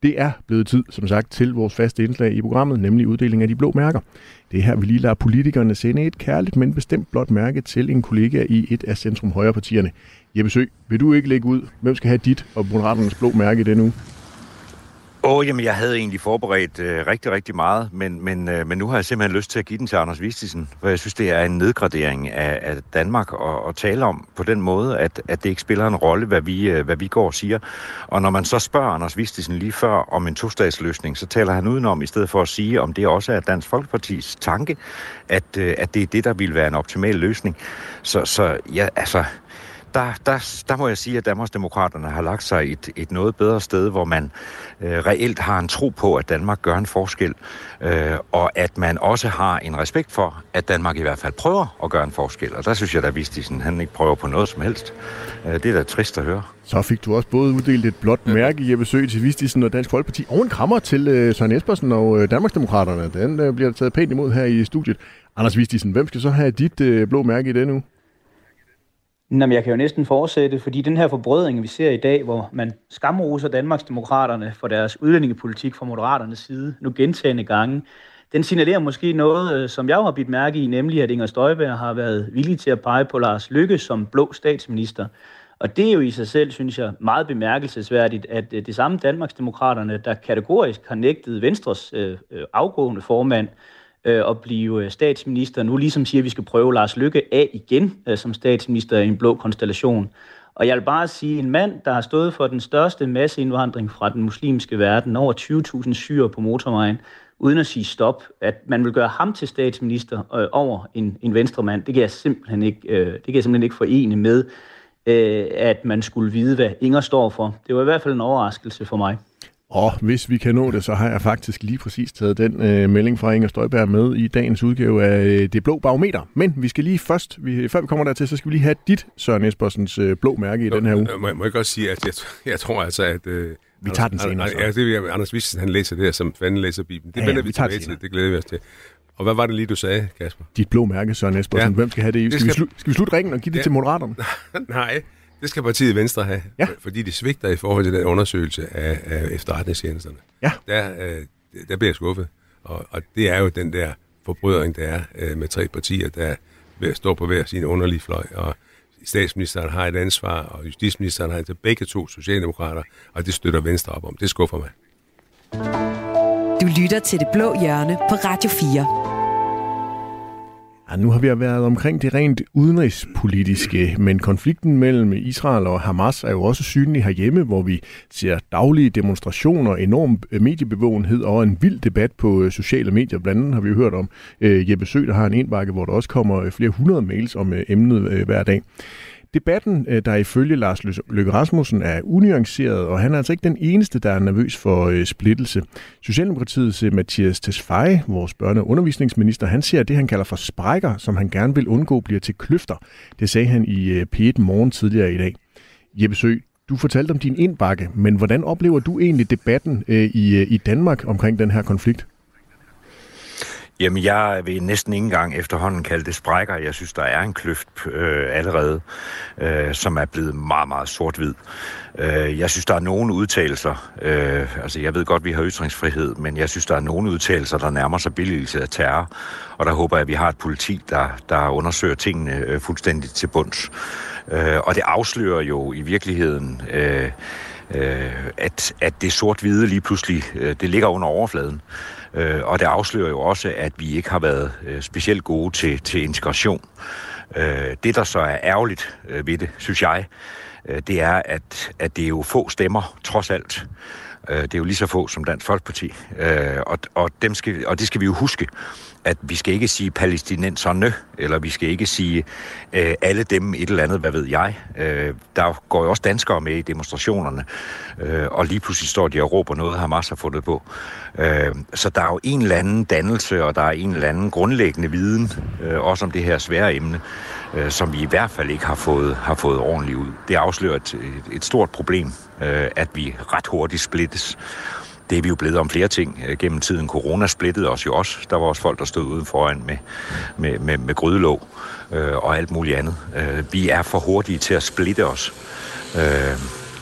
Det er blevet tid, som sagt, til vores faste indslag i programmet, nemlig uddeling af de blå mærker. Det er her, vi lige lader politikerne sende et kærligt, men bestemt blåt mærke til en kollega i et af Centrum Højre partierne. Jeppe Sø, vil du ikke lægge ud, hvem skal have dit og Moderaternes blå mærke i denne uge? Åh, oh, jamen jeg havde egentlig forberedt øh, rigtig, rigtig meget, men, men, øh, men nu har jeg simpelthen lyst til at give den til Anders Vistisen, for jeg synes, det er en nedgradering af, af Danmark at, at tale om på den måde, at, at det ikke spiller en rolle, hvad vi, øh, hvad vi går og siger. Og når man så spørger Anders Vistisen lige før om en tostatsløsning, så taler han udenom, i stedet for at sige, om det også er Dansk Folkepartis tanke, at, øh, at det er det, der vil være en optimal løsning. Så, så ja, altså der, der, der må jeg sige, at Danmarksdemokraterne har lagt sig et, et noget bedre sted, hvor man øh, reelt har en tro på, at Danmark gør en forskel, øh, og at man også har en respekt for, at Danmark i hvert fald prøver at gøre en forskel. Og der synes jeg, at Vistisen, han ikke prøver på noget som helst. Øh, det er da trist at høre. Så fik du også både uddelt et blåt mærke i besøg til Vistisen og Dansk Folkeparti, og en krammer til øh, Søren Espersen og øh, Danmarksdemokraterne. Den øh, bliver taget pænt imod her i studiet. Anders Vistisen, hvem skal så have dit øh, blå mærke i det nu? Jamen, jeg kan jo næsten fortsætte, fordi den her forbrødring, vi ser i dag, hvor man skamroser Danmarksdemokraterne for deres udlændingepolitik fra Moderaternes side, nu gentagende gange, den signalerer måske noget, øh, som jeg har bidt mærke i, nemlig at Inger Støjberg har været villig til at pege på Lars Lykke som blå statsminister. Og det er jo i sig selv, synes jeg, meget bemærkelsesværdigt, at øh, det samme Danmarksdemokraterne, der kategorisk har nægtet Venstres øh, øh afgående formand, øh, Øh, at blive øh, statsminister. Nu ligesom siger, at vi skal prøve Lars Lykke af igen øh, som statsminister i en blå konstellation. Og jeg vil bare sige, en mand, der har stået for den største masseindvandring fra den muslimske verden, over 20.000 syre på motorvejen, uden at sige stop, at man vil gøre ham til statsminister øh, over en, en venstremand, det kan jeg simpelthen ikke, øh, det kan jeg simpelthen ikke forene med, øh, at man skulle vide, hvad Inger står for. Det var i hvert fald en overraskelse for mig. Og hvis vi kan nå det, så har jeg faktisk lige præcis taget den øh, melding fra Inger Støjberg med i dagens udgave af øh, Det Blå Barometer. Men vi skal lige først, vi, før vi kommer dertil, så skal vi lige have dit, Søren Espersens øh, blå mærke i Nå, den her uge. Må, må jeg godt sige, at jeg, jeg tror altså, at... Øh, vi tager den senere. Så. Ja, det er Anders Vissens, han læser det her, som fanden læser Bibelen. Det ja, vender vi, vi tilbage til. Det glæder vi os til. Og hvad var det lige, du sagde, Kasper? Dit blå mærke, Søren Espersen. Ja. Hvem skal have det i? Skal, skal... Vi, slu- skal vi slutte ringen og give det ja. til Moderaterne? Nej, det skal partiet Venstre have, ja. fordi de svigter i forhold til den undersøgelse af, af efterretningstjenesterne. Ja. Der, øh, der bliver jeg skuffet. Og, og det er jo den der forbrydning, der er øh, med tre partier, der står på hver sin underlige fløj. Og statsministeren har et ansvar, og justitsministeren har et begge to socialdemokrater, og det støtter Venstre op om. Det skuffer mig. Du lytter til Det Blå Hjørne på Radio 4. Ja, nu har vi været omkring det rent udenrigspolitiske, men konflikten mellem Israel og Hamas er jo også synlig herhjemme, hvor vi ser daglige demonstrationer, enorm øh, mediebevågenhed og en vild debat på øh, sociale medier. Blandt andet har vi jo hørt om øh, Jeppe Sø, der har en indbakke, hvor der også kommer flere hundrede mails om emnet hver dag. Debatten, øh, der ifølge Lars Løkke Rasmussen er unuanceret, og han er altså ikke den eneste, der er nervøs for øh, splittelse. Socialdemokratiets øh, Mathias Tesfaye, vores børne- og undervisningsminister, han ser det, han kalder for sprækker, som han gerne vil undgå bliver til kløfter. Det sagde han i P1 Morgen tidligere i dag. Jeppe Sø, du fortalte om din indbakke, men hvordan oplever du egentlig debatten i, i Danmark omkring den her konflikt? Jamen, jeg vil næsten ikke engang efterhånden kalde det sprækker. Jeg synes, der er en kløft øh, allerede, øh, som er blevet meget, meget sort-hvid. Øh, jeg synes, der er nogle udtalelser, øh, altså jeg ved godt, vi har ytringsfrihed, men jeg synes, der er nogle udtalelser, der nærmer sig billigelse af terror, og der håber jeg, at vi har et politi, der, der undersøger tingene øh, fuldstændig til bunds. Øh, og det afslører jo i virkeligheden... Øh, øh, at, at det sort-hvide lige pludselig, øh, det ligger under overfladen. Øh, og det afslører jo også, at vi ikke har været øh, specielt gode til, til integration. Øh, det, der så er ærgerligt øh, ved det, synes jeg, øh, det er, at, at det er jo få stemmer, trods alt. Øh, det er jo lige så få som Dansk Folkeparti. Øh, og, og, dem skal, og det skal vi jo huske at vi skal ikke sige palæstinenserne, eller vi skal ikke sige øh, alle dem et eller andet, hvad ved jeg. Øh, der går jo også danskere med i demonstrationerne, øh, og lige pludselig står de og råber noget, Hamas har fundet på. Øh, så der er jo en eller anden dannelse, og der er en eller anden grundlæggende viden, øh, også om det her svære emne, øh, som vi i hvert fald ikke har fået, har fået ordentligt ud. Det afslører et, et stort problem, øh, at vi ret hurtigt splittes. Det er vi jo blevet om flere ting øh, gennem tiden. Corona splittede os jo også. Der var også folk, der stod uden foran med, med, med, med grydelåg øh, og alt muligt andet. Øh, vi er for hurtige til at splitte os. Øh,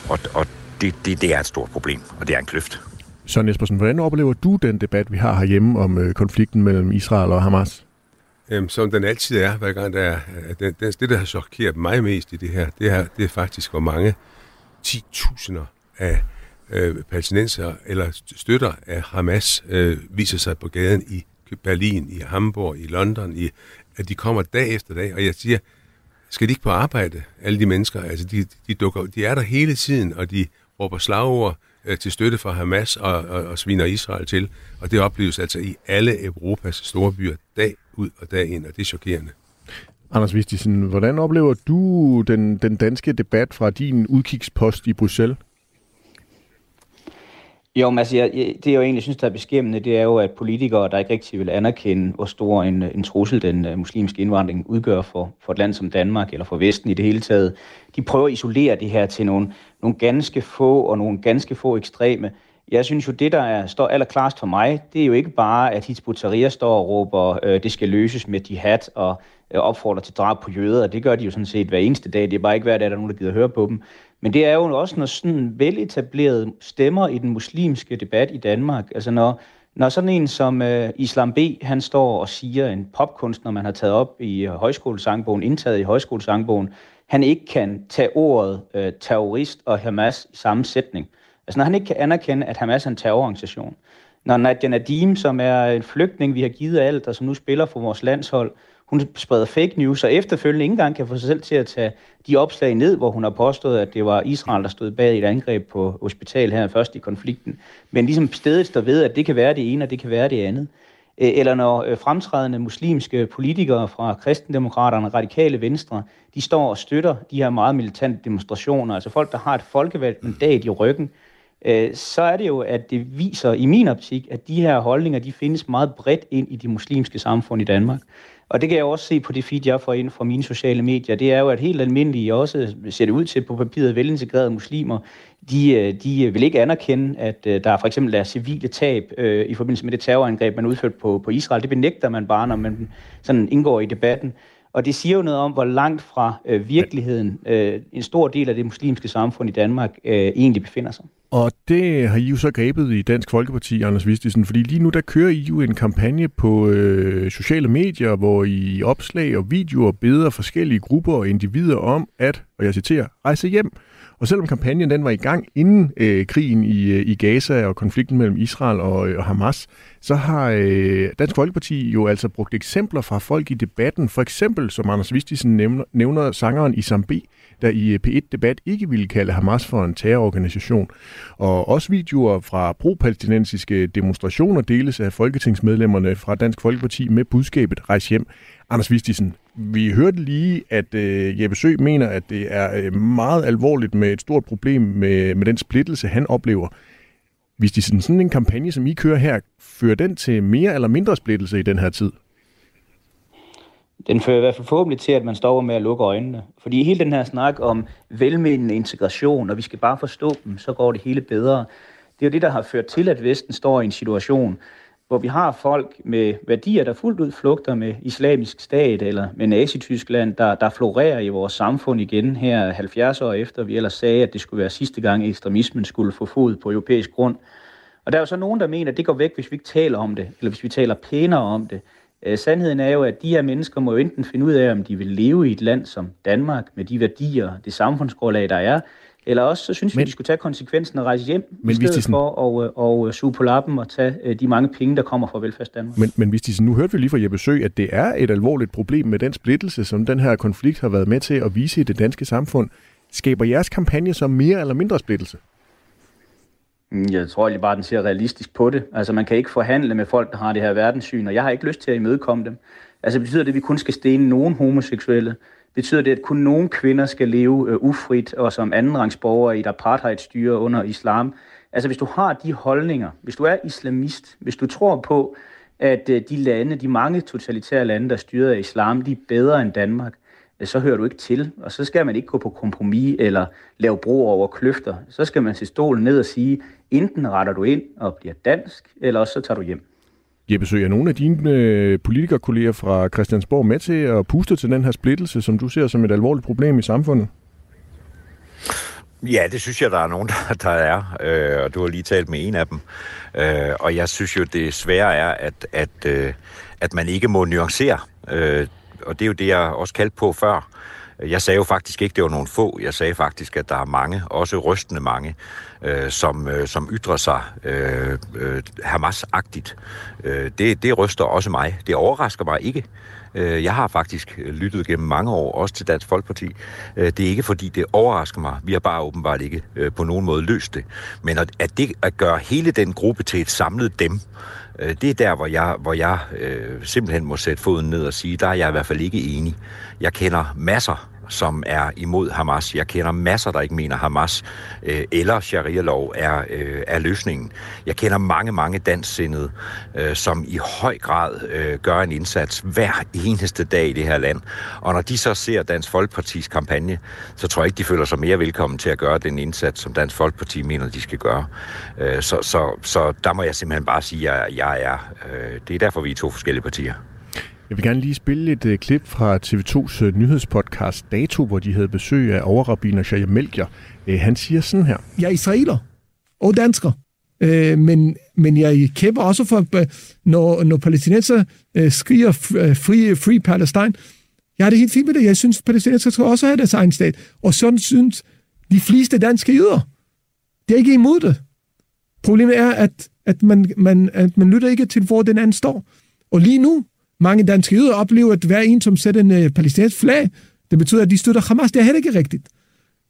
og og det, det, det er et stort problem, og det er en kløft. Søren Espersen, hvordan oplever du den debat, vi har herhjemme om øh, konflikten mellem Israel og Hamas? Øhm, som den altid er, hver gang der er. Det, det, det, der har chokeret mig mest i det her, det er, det er faktisk, hvor mange 10.000 af øh, palæstinenser eller støtter af Hamas øh, viser sig på gaden i Berlin, i Hamburg, i London, i, at de kommer dag efter dag, og jeg siger, skal de ikke på arbejde, alle de mennesker? Altså, de, de, dukker, de er der hele tiden, og de råber slagord øh, til støtte for Hamas og, og, og sviner Israel til, og det opleves altså i alle Europas store byer, dag ud og dag ind, og det er chokerende. Anders Vistisen, hvordan oplever du den, den danske debat fra din udkigspost i Bruxelles? Jo, men altså, jeg, det jeg jo egentlig synes, der er beskæmmende, det er jo, at politikere, der ikke rigtig vil anerkende, hvor stor en, en trussel den uh, muslimske indvandring udgør for, for et land som Danmark, eller for Vesten i det hele taget, de prøver at isolere det her til nogle, nogle ganske få og nogle ganske få ekstreme. Jeg synes jo, det der er, står allerklarest for mig, det er jo ikke bare, at Hizb ut står og råber, øh, det skal løses med jihad og øh, opfordrer til drab på jøder. Det gør de jo sådan set hver eneste dag. Det er bare ikke hver dag, der er nogen, der gider høre på dem. Men det er jo også, når sådan veletablerede stemmer i den muslimske debat i Danmark, altså når, når sådan en som øh, Islam B, han står og siger, en popkunstner, man har taget op i øh, højskolesangbogen, indtaget i højskolesangbogen, han ikke kan tage ordet øh, terrorist og Hamas i samme sætning. Altså når han ikke kan anerkende, at Hamas er en terrororganisation. Når Nadia Nadim, som er en flygtning, vi har givet alt, og som nu spiller for vores landshold, hun spreder fake news, og efterfølgende ikke engang kan få sig selv til at tage de opslag ned, hvor hun har påstået, at det var Israel, der stod bag et angreb på hospital her først i konflikten. Men ligesom stedet står ved, at det kan være det ene, og det kan være det andet. Øh, eller når øh, fremtrædende muslimske politikere fra kristendemokraterne og radikale venstre, de står og støtter de her meget militante demonstrationer, altså folk, der har et folkevalgt mandat i ryggen, øh, så er det jo, at det viser i min optik, at de her holdninger, de findes meget bredt ind i de muslimske samfund i Danmark. Og det kan jeg også se på det feed, jeg får ind fra mine sociale medier. Det er jo, at helt almindelige, også ser det ud til på papiret, velintegrerede muslimer, de, øh, de vil ikke anerkende, at øh, der for eksempel er civile tab øh, i forbindelse med det terrorangreb, man udført på, på Israel. Det benægter man bare, når man sådan indgår i debatten. Og det siger jo noget om, hvor langt fra øh, virkeligheden øh, en stor del af det muslimske samfund i Danmark øh, egentlig befinder sig. Og det har I jo så grebet i Dansk Folkeparti, Anders Vistisen, fordi lige nu der kører I jo en kampagne på øh, sociale medier, hvor I opslag og videoer beder forskellige grupper og individer om at, og jeg citerer, rejse hjem. Og selvom kampagnen den var i gang inden øh, krigen i, øh, i Gaza og konflikten mellem Israel og, øh, og Hamas, så har øh, Dansk Folkeparti jo altså brugt eksempler fra folk i debatten. For eksempel, som Anders Vistisen nævner, nævner sangeren Isam B., der i øh, P1-debat ikke ville kalde Hamas for en terrororganisation. Og også videoer fra pro-palæstinensiske demonstrationer deles af folketingsmedlemmerne fra Dansk Folkeparti med budskabet Rejs hjem. Anders Vistisen, vi hørte lige, at øh, Jeppe Sø mener, at det er øh, meget alvorligt med et stort problem med, med den splittelse, han oplever. Hvis de sådan, sådan en kampagne, som I kører her, fører den til mere eller mindre splittelse i den her tid? Den fører i hvert fald forhåbentlig til, at man står med at lukke øjnene. Fordi hele den her snak om velmenende integration, og vi skal bare forstå dem, så går det hele bedre. Det er jo det, der har ført til, at Vesten står i en situation, hvor vi har folk med værdier, der fuldt ud flugter med islamisk stat eller med Nazi-Tyskland, der, der florerer i vores samfund igen her 70 år efter, vi ellers sagde, at det skulle være sidste gang, ekstremismen skulle få fod på europæisk grund. Og der er jo så nogen, der mener, at det går væk, hvis vi ikke taler om det, eller hvis vi taler pænere om det. Øh, sandheden er jo, at de her mennesker må jo enten finde ud af, om de vil leve i et land som Danmark, med de værdier, det samfundsgrundlag, der er, eller også så synes men, vi, de skulle tage konsekvensen og rejse hjem, men i stedet de sådan, for at og, og suge på lappen og tage øh, de mange penge, der kommer fra velfærdsdanmark. Men, men hvis de sådan, nu hørte vi lige fra Jeppe Sø, at det er et alvorligt problem med den splittelse, som den her konflikt har været med til at vise i det danske samfund. Skaber jeres kampagne så mere eller mindre splittelse? Jeg tror lige bare, at den ser realistisk på det. Altså, man kan ikke forhandle med folk, der har det her verdenssyn, og jeg har ikke lyst til at imødekomme dem. Altså, betyder det, at vi kun skal stene nogen homoseksuelle? Betyder det, at kun nogle kvinder skal leve øh, ufrit og som andenrangsborgere i et apartheidstyre under islam? Altså, hvis du har de holdninger, hvis du er islamist, hvis du tror på, at øh, de lande, de mange totalitære lande, der styrer af islam, de er bedre end Danmark, øh, så hører du ikke til. Og så skal man ikke gå på kompromis eller lave bro over kløfter. Så skal man se stolen ned og sige, enten retter du ind og bliver dansk, eller også så tager du hjem. Jeppe Søg, er nogle af dine øh, politikerkolleger fra Christiansborg med til at puste til den her splittelse, som du ser som et alvorligt problem i samfundet? Ja, det synes jeg, der er nogen, der, der er, øh, og du har lige talt med en af dem. Øh, og jeg synes jo, det svære er, at, at, øh, at man ikke må nuancere øh, og det er jo det, jeg også kaldte på før. Jeg sagde jo faktisk ikke, det var nogle få. Jeg sagde faktisk, at der er mange, også rystende mange, øh, som, øh, som ytrer sig øh, øh, Hamas-agtigt. Øh, det, det ryster også mig. Det overrasker mig ikke. Øh, jeg har faktisk lyttet gennem mange år, også til Dansk Folkeparti. Øh, det er ikke fordi, det overrasker mig. Vi har bare åbenbart ikke øh, på nogen måde løst det. Men at, at, det, at gøre hele den gruppe til et samlet dem, øh, det er der, hvor jeg, hvor jeg øh, simpelthen må sætte foden ned og sige, der er jeg i hvert fald ikke enig. Jeg kender masser som er imod Hamas. Jeg kender masser, der ikke mener Hamas øh, eller sharia-lov er, øh, er løsningen. Jeg kender mange, mange danssindede, øh, som i høj grad øh, gør en indsats hver eneste dag i det her land. Og når de så ser Dansk Folkepartis kampagne, så tror jeg ikke, de føler sig mere velkommen til at gøre den indsats, som Dansk Folkeparti mener, de skal gøre. Øh, så, så, så der må jeg simpelthen bare sige, at jeg, jeg er... Øh, det er derfor, vi er to forskellige partier. Jeg vil gerne lige spille et uh, klip fra TV2's uh, øh, nyhedspodcast Dato, hvor de havde besøg af overrabiner Shaya Melchior. Uh, han siger sådan her. Jeg er israeler og dansker, uh, men, men jeg kæmper også for, når, når palæstinenser uh, skriger free, free Palestine. Jeg har det helt fint med det. Jeg synes, palæstinenser skal også have deres egen stat. Og sådan synes de fleste danske jøder. Det er ikke imod det. Problemet er, at, at, man, man, at man lytter ikke til, hvor den anden står. Og lige nu, mange danske jøder oplever, at hver en, som sætter en palæstinensisk flag, det betyder, at de støtter Hamas. Det er heller ikke rigtigt.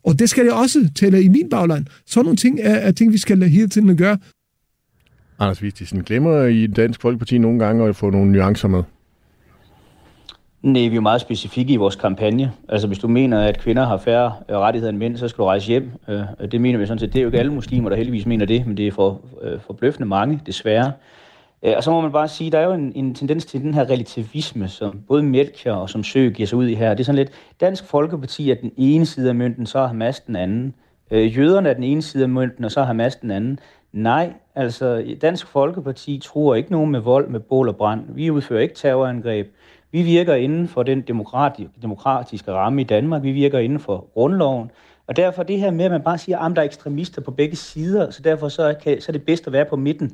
Og det skal jeg også tælle i min bagland. Sådan nogle ting er, er ting, vi skal hele tiden gøre. Anders Vistisen, glemmer I Dansk Folkeparti nogle gange at få nogle nuancer med? Nej, vi er meget specifikke i vores kampagne. Altså, hvis du mener, at kvinder har færre øh, rettigheder end mænd, så skal du rejse hjem. Øh, det mener vi sådan set. Det er jo ikke alle muslimer, der heldigvis mener det, men det er for forbløffende mange, desværre. Øh, og så må man bare sige, der er jo en, en tendens til den her relativisme, som både Melchior og som Sø giver sig ud i her. Det er sådan lidt, Dansk Folkeparti er den ene side af mønten, så har Hamas den anden. Øh, jøderne er den ene side af mønten, og så har Hamas den anden. Nej, altså Dansk Folkeparti tror ikke nogen med vold, med bål og brand. Vi udfører ikke terrorangreb. Vi virker inden for den demokratiske ramme i Danmark. Vi virker inden for grundloven. Og derfor det her med, at man bare siger, at der er ekstremister på begge sider, så derfor så, kan, så er det bedst at være på midten.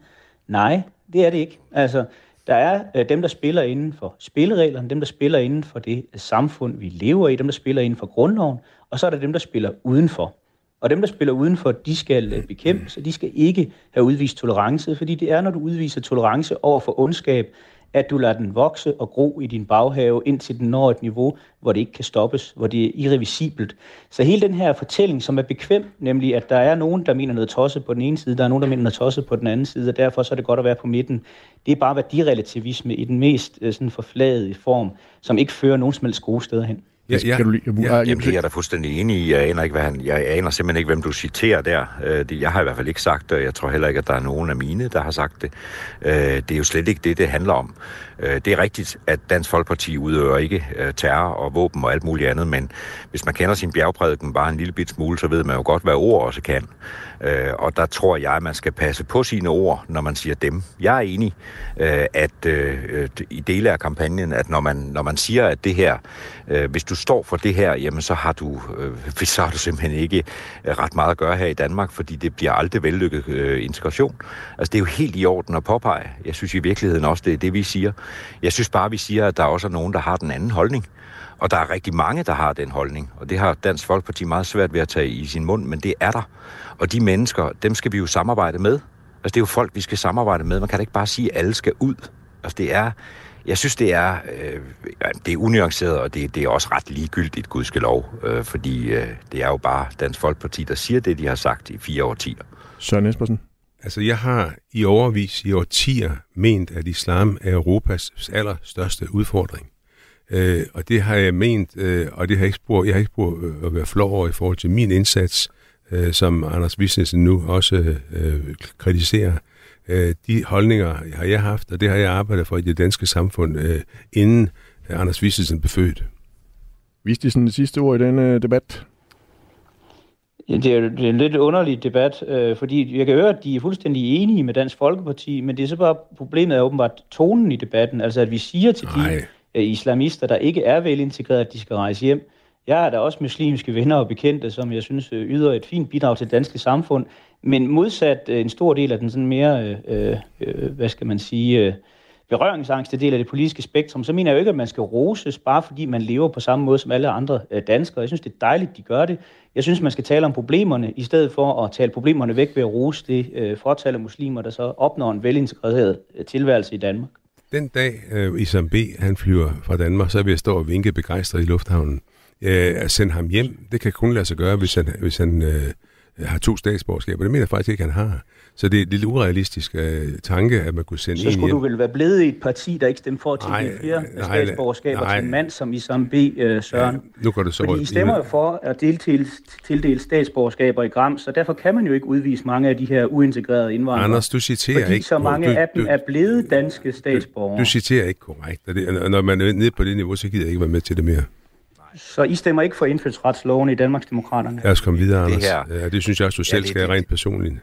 Nej, det er det ikke. Altså, der er øh, dem, der spiller inden for spillereglerne, dem, der spiller inden for det samfund, vi lever i, dem, der spiller inden for grundloven, og så er der dem, der spiller udenfor. Og dem, der spiller udenfor, de skal øh, bekæmpes, og de skal ikke have udvist tolerance, fordi det er, når du udviser tolerance over for ondskab, at du lader den vokse og gro i din baghave, indtil den når et niveau, hvor det ikke kan stoppes, hvor det er irreversibelt. Så hele den her fortælling, som er bekvem, nemlig at der er nogen, der mener noget tosset på den ene side, der er nogen, der mener noget tosset på den anden side, og derfor så er det godt at være på midten. Det er bare værdirelativisme i den mest øh, sådan forfladede form, som ikke fører nogen som helst gode steder hen. Ja, ja, kan du, ja, ja, jamen, det er jeg da fuldstændig enig i. Jeg aner, ikke, hvad han, jeg aner simpelthen ikke, hvem du citerer der. Øh, jeg har i hvert fald ikke sagt det, og jeg tror heller ikke, at der er nogen af mine, der har sagt det. Øh, det er jo slet ikke det, det handler om. Øh, det er rigtigt, at Dansk Folkeparti udøver ikke øh, terror og våben og alt muligt andet, men hvis man kender sin bjergprædiken bare en lille bit smule, så ved man jo godt, hvad ord også kan. Øh, og der tror jeg, at man skal passe på sine ord, når man siger dem. Jeg er enig, øh, at i dele af kampagnen, at når man, når man siger, at det her, hvis du står for det her, jamen så har du, så har du simpelthen ikke ret meget at gøre her i Danmark, fordi det bliver aldrig vellykket integration. Altså det er jo helt i orden at påpege. Jeg synes i virkeligheden også, det er det, vi siger. Jeg synes bare, vi siger, at der også er nogen, der har den anden holdning. Og der er rigtig mange, der har den holdning. Og det har Dansk Folkeparti meget svært ved at tage i sin mund, men det er der. Og de mennesker, dem skal vi jo samarbejde med. Altså det er jo folk, vi skal samarbejde med. Man kan da ikke bare sige, at alle skal ud. Altså det er, jeg synes, det er, øh, det er unuanceret, og det, det er også ret ligegyldigt, gudskelov, øh, fordi øh, det er jo bare Dansk Folkeparti, der siger det, de har sagt i fire årtier. Søren Espersen? Altså, jeg har i overvis i årtier ment, at islam er Europas allerstørste udfordring. Øh, og det har jeg ment, øh, og det har jeg ikke spurgt, jeg har ikke spurgt øh, at være flov over i forhold til min indsats, øh, som Anders Wissensen nu også øh, kritiserer. Øh, de holdninger har jeg haft, og det har jeg arbejdet for i det danske samfund, øh, inden Anders Wissensen blev født. Viste sådan det sidste ord i denne øh, debat? Ja, det, er, det er en lidt underlig debat, øh, fordi jeg kan høre, at de er fuldstændig enige med Dansk Folkeparti, men det er så bare problemet er åbenbart tonen i debatten, altså at vi siger til Nej. de øh, islamister, der ikke er velintegreret, at de skal rejse hjem. Jeg er da også muslimske venner og bekendte, som jeg synes øh, yder et fint bidrag til det danske samfund, men modsat øh, en stor del af den sådan mere, øh, øh, hvad skal man sige, øh, berøringsangste del af det politiske spektrum, så mener jeg jo ikke, at man skal roses, bare fordi man lever på samme måde som alle andre øh, danskere. Jeg synes, det er dejligt, de gør det. Jeg synes, man skal tale om problemerne, i stedet for at tale problemerne væk ved at rose det øh, fortal af muslimer, der så opnår en velintegreret øh, tilværelse i Danmark. Den dag øh, Isam B. han flyver fra Danmark, så vil jeg stå og vinke begejstret i lufthavnen. Øh, at sende ham hjem, det kan kun lade sig gøre, hvis han, hvis han øh, har to statsborgerskaber. Det mener jeg faktisk ikke, han har. Så det er lidt urealistisk uh, tanke, at man kunne sende Så skulle hjem. du vel være blevet i et parti, der ikke stemte for at tildele flere nej, statsborgerskaber nej. til en mand som Isam B. Uh, Søren. Nu går det så Fordi I stemmer jo for at tildele, tildele statsborgerskaber i Gram, så derfor kan man jo ikke udvise mange af de her uintegrerede indvandrere. Anders, du citerer fordi ikke. så mange du, af dem du, er blevet danske statsborgere. Du citerer ikke korrekt. Og det, når man er nede på det niveau, så gider jeg ikke være med til det mere. Så I stemmer ikke for indfødsretsloven i Danmarksdemokraterne? Lad os komme videre, Det Anders. her- Ja, det synes jeg også, du Ja, selv det- skal det- rent personligt.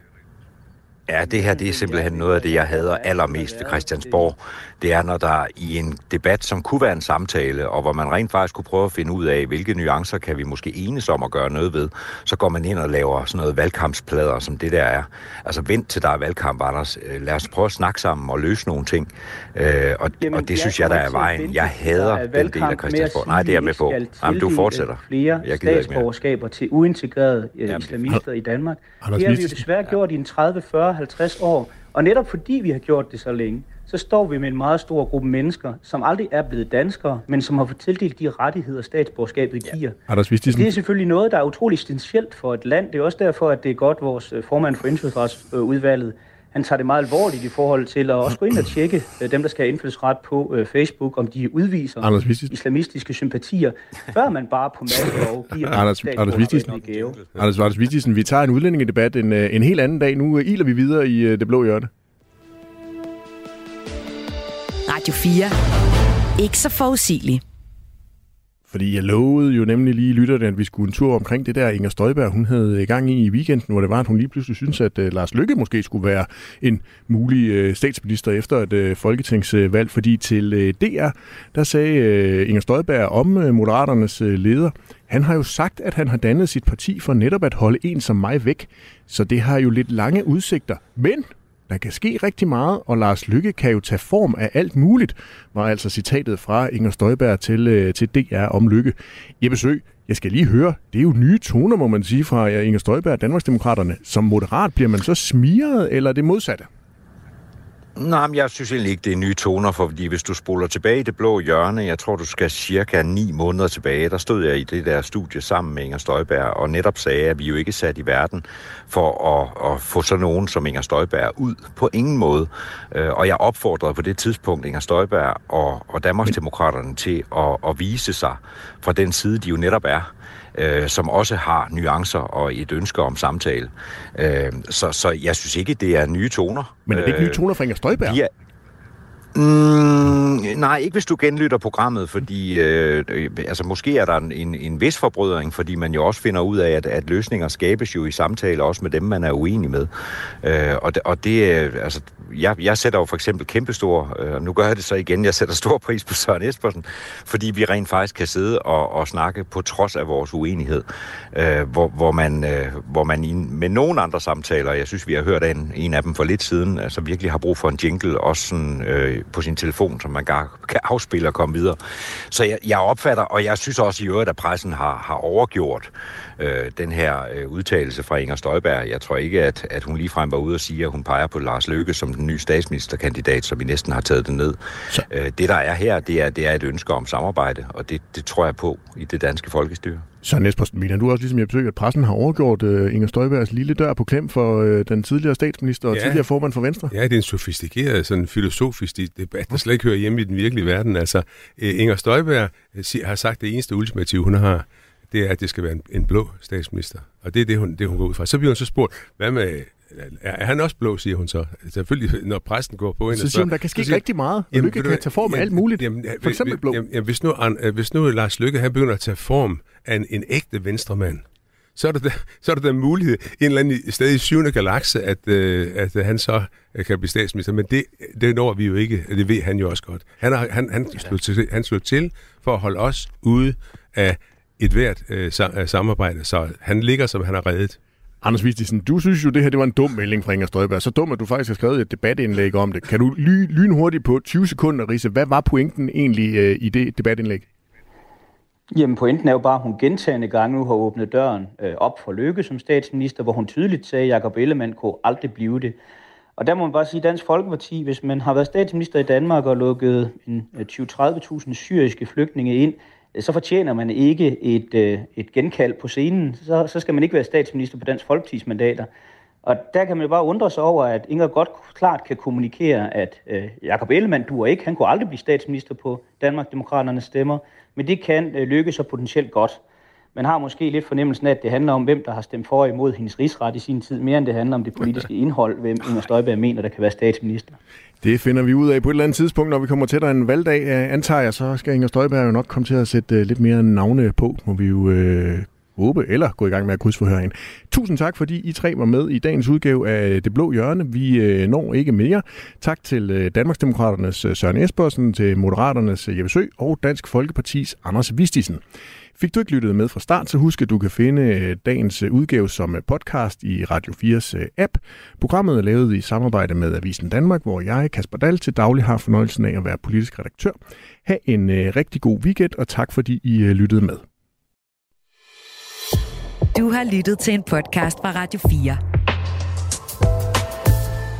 Ja, det her det er simpelthen noget af det, jeg hader allermest ved Christiansborg. Det er, når der i en debat, som kunne være en samtale, og hvor man rent faktisk kunne prøve at finde ud af, hvilke nuancer kan vi måske enes om at gøre noget ved, så går man ind og laver sådan noget valgkampsplader, som det der er. Altså vent til der er valgkamp, Anders. Øh, Lad os prøve at snakke sammen og løse nogle ting. Øh, og, Jamen, og det jeg synes jeg, der er vejen. Jeg hader er den del af Christiansborg. Nej, det er jeg med på. Jamen, du fortsætter. flere Jeg gider ikke mere. statsborgerskaber til uintegrerede øh, Jamen, islamister i Danmark. Det har vi jo desværre gjort i en 30, 40, 50 år. Og netop fordi vi har gjort det så længe, så står vi med en meget stor gruppe mennesker, som aldrig er blevet danskere, men som har fået tildelt de rettigheder, statsborgerskabet giver. Anders Vistisen. Det er selvfølgelig noget, der er utrolig essentielt for et land. Det er også derfor, at det er godt, vores øh, formand for indfødsretsudvalget, han tager det meget alvorligt i forhold til at også gå ind og tjekke øh, dem, der skal have indfødsret på øh, Facebook, om de udviser Anders islamistiske sympatier, før man bare på masselov giver Anders- Anders Vistisen. gave. Anders Vartes Vistisen, vi tager en udlændingedebat en, øh, en helt anden dag. Nu øh, iler vi videre i øh, det blå hjørne. Radio 4. Ikke så forudsigelig. Fordi jeg lovede jo nemlig lige lytterne, at vi skulle en tur omkring det der, Inger Støjberg, hun havde i gang i i weekenden, hvor det var, at hun lige pludselig syntes, at uh, Lars Lykke måske skulle være en mulig uh, statsminister efter et uh, folketingsvalg. Fordi til uh, DR, der sagde uh, Inger Støjberg om uh, Moderaternes uh, leder, han har jo sagt, at han har dannet sit parti for netop at holde en som mig væk. Så det har jo lidt lange udsigter. Men der kan ske rigtig meget, og Lars Lykke kan jo tage form af alt muligt, var altså citatet fra Inger Støjberg til, øh, til DR om Lykke. Jeppe Sø, jeg skal lige høre, det er jo nye toner, må man sige, fra Inger Støjberg og Danmarksdemokraterne. Som moderat bliver man så smiret, eller det modsatte? Nej, men jeg synes egentlig ikke, det er nye toner, for fordi hvis du spoler tilbage i det blå hjørne, jeg tror, du skal cirka ni måneder tilbage, der stod jeg i det der studie sammen med Inger Støjberg, og netop sagde, at vi jo ikke er sat i verden for at, at få sådan nogen som Inger Støjberg ud på ingen måde. Øh, og jeg opfordrede på det tidspunkt Inger Støjberg og, og Danmarksdemokraterne til at, at vise sig fra den side, de jo netop er øh, som også har nuancer og et ønske om samtale. Øh, så, så jeg synes ikke, det er nye toner. Men er det ikke nye Øh, toner fra Inger Støjberg? vi er, Mm, nej, ikke hvis du genlytter programmet, fordi øh, altså, måske er der en, en, en vis forbrydring, fordi man jo også finder ud af, at, at løsninger skabes jo i samtaler, også med dem, man er uenig med. Øh, og, og det, øh, altså, jeg, jeg sætter jo for eksempel kæmpestor, øh, nu gør jeg det så igen, jeg sætter stor pris på Søren Espersen, fordi vi rent faktisk kan sidde og, og snakke på trods af vores uenighed, øh, hvor, hvor man, øh, hvor man i, med nogle andre samtaler, jeg synes, vi har hørt en, en af dem for lidt siden, altså virkelig har brug for en jingle, også sådan, øh, på sin telefon, som man kan, kan afspille og komme videre. Så jeg, jeg opfatter, og jeg synes også i øvrigt, at pressen har, har overgjort øh, den her øh, udtalelse fra Inger Støjberg. Jeg tror ikke, at, at hun ligefrem var ude og sige, at hun peger på Lars Løkke som den nye statsministerkandidat, så vi næsten har taget det ned. Øh, det, der er her, det er, det er et ønske om samarbejde, og det, det tror jeg på i det danske folkestyre. Søren Espersen, mener du også, ligesom jeg besøger, at pressen har overgjort uh, Inger Støjbergs lille dør på klem for uh, den tidligere statsminister og Ja. tidligere formand for Venstre? Ja, det er en sofistikeret, sådan filosofisk debat, der slet ikke hører hjemme i den virkelige verden. Altså, øh, Inger Støjberg øh, sig- har sagt, det eneste ultimative, hun har, det er, at det skal være en, en blå statsminister. Og det er det, hun, det, hun går ud fra. Så bliver hun så spurgt, hvad med... Er, han også blå, siger hun så. Selvfølgelig, når præsten går på hende Så siger hun, der kan ske siger- rigtig meget, og Jamen, Lykke du kan hvad, tage form af jamen, alt muligt. Jamen, For eksempel blå. Jamen, jamen, hvis, nu, øh, hvis nu Lars Lykke han begynder at tage form af en, en ægte venstremand, så er, der, så er der den mulighed en eller anden sted i syvende galakse, at, øh, at han så øh, kan blive statsminister. Men det, det når vi jo ikke, det ved han jo også godt. Han, har, han, han, slog til, han slog til for at holde os ude af et hvert øh, samarbejde, så han ligger, som han har reddet. Anders Vistisen, du synes jo, det her det var en dum melding fra Inger Støjberg. Så dum, at du faktisk har skrevet et debatindlæg om det. Kan du ly- lynhurtigt på 20 sekunder, Risse, hvad var pointen egentlig øh, i det debatindlæg? Jamen pointen er jo bare, at hun gentagende gange nu har åbnet døren øh, op for Lykke som statsminister, hvor hun tydeligt sagde, at Jacob Ellemann kunne aldrig blive det. Og der må man bare sige, at Dansk Folkeparti, hvis man har været statsminister i Danmark og lukket 20-30.000 øh, syriske flygtninge ind, så fortjener man ikke et, øh, et genkald på scenen. Så, så skal man ikke være statsminister på Dansk Folkepartis mandater. Og der kan man jo bare undre sig over, at Inger godt klart kan kommunikere, at øh, Jakob Ellemann duer ikke. Han kunne aldrig blive statsminister på Danmark Demokraternes stemmer, men det kan øh, lykkes så potentielt godt. Man har måske lidt fornemmelsen af, at det handler om, hvem der har stemt for imod hendes rigsret i sin tid, mere end det handler om det politiske indhold, hvem Inger Støjberg mener, der kan være statsminister. Det finder vi ud af på et eller andet tidspunkt, når vi kommer tættere en valgdag. Eh, antager jeg, så skal Inger Støjberg jo nok komme til at sætte eh, lidt mere navne på, må vi jo øh, håbe, eller gå i gang med at krydsforhøre hende. Tusind tak, fordi I tre var med i dagens udgave af Det Blå Hjørne. Vi øh, når ikke mere. Tak til øh, Danmarksdemokraternes Søren Espersen, til Moderaternes Jeppe Sø og Dansk Folkepartis Anders Vistisen. Fik du ikke lyttet med fra start, så husk, at du kan finde dagens udgave som podcast i Radio 4's app. Programmet er lavet i samarbejde med Avisen Danmark, hvor jeg, Kasper Dahl, til daglig har fornøjelsen af at være politisk redaktør. Ha' en rigtig god weekend, og tak fordi I lyttede med. Du har lyttet til en podcast fra Radio 4.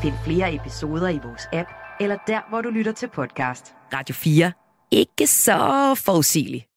Find flere episoder i vores app, eller der, hvor du lytter til podcast. Radio 4. Ikke så forudsigeligt.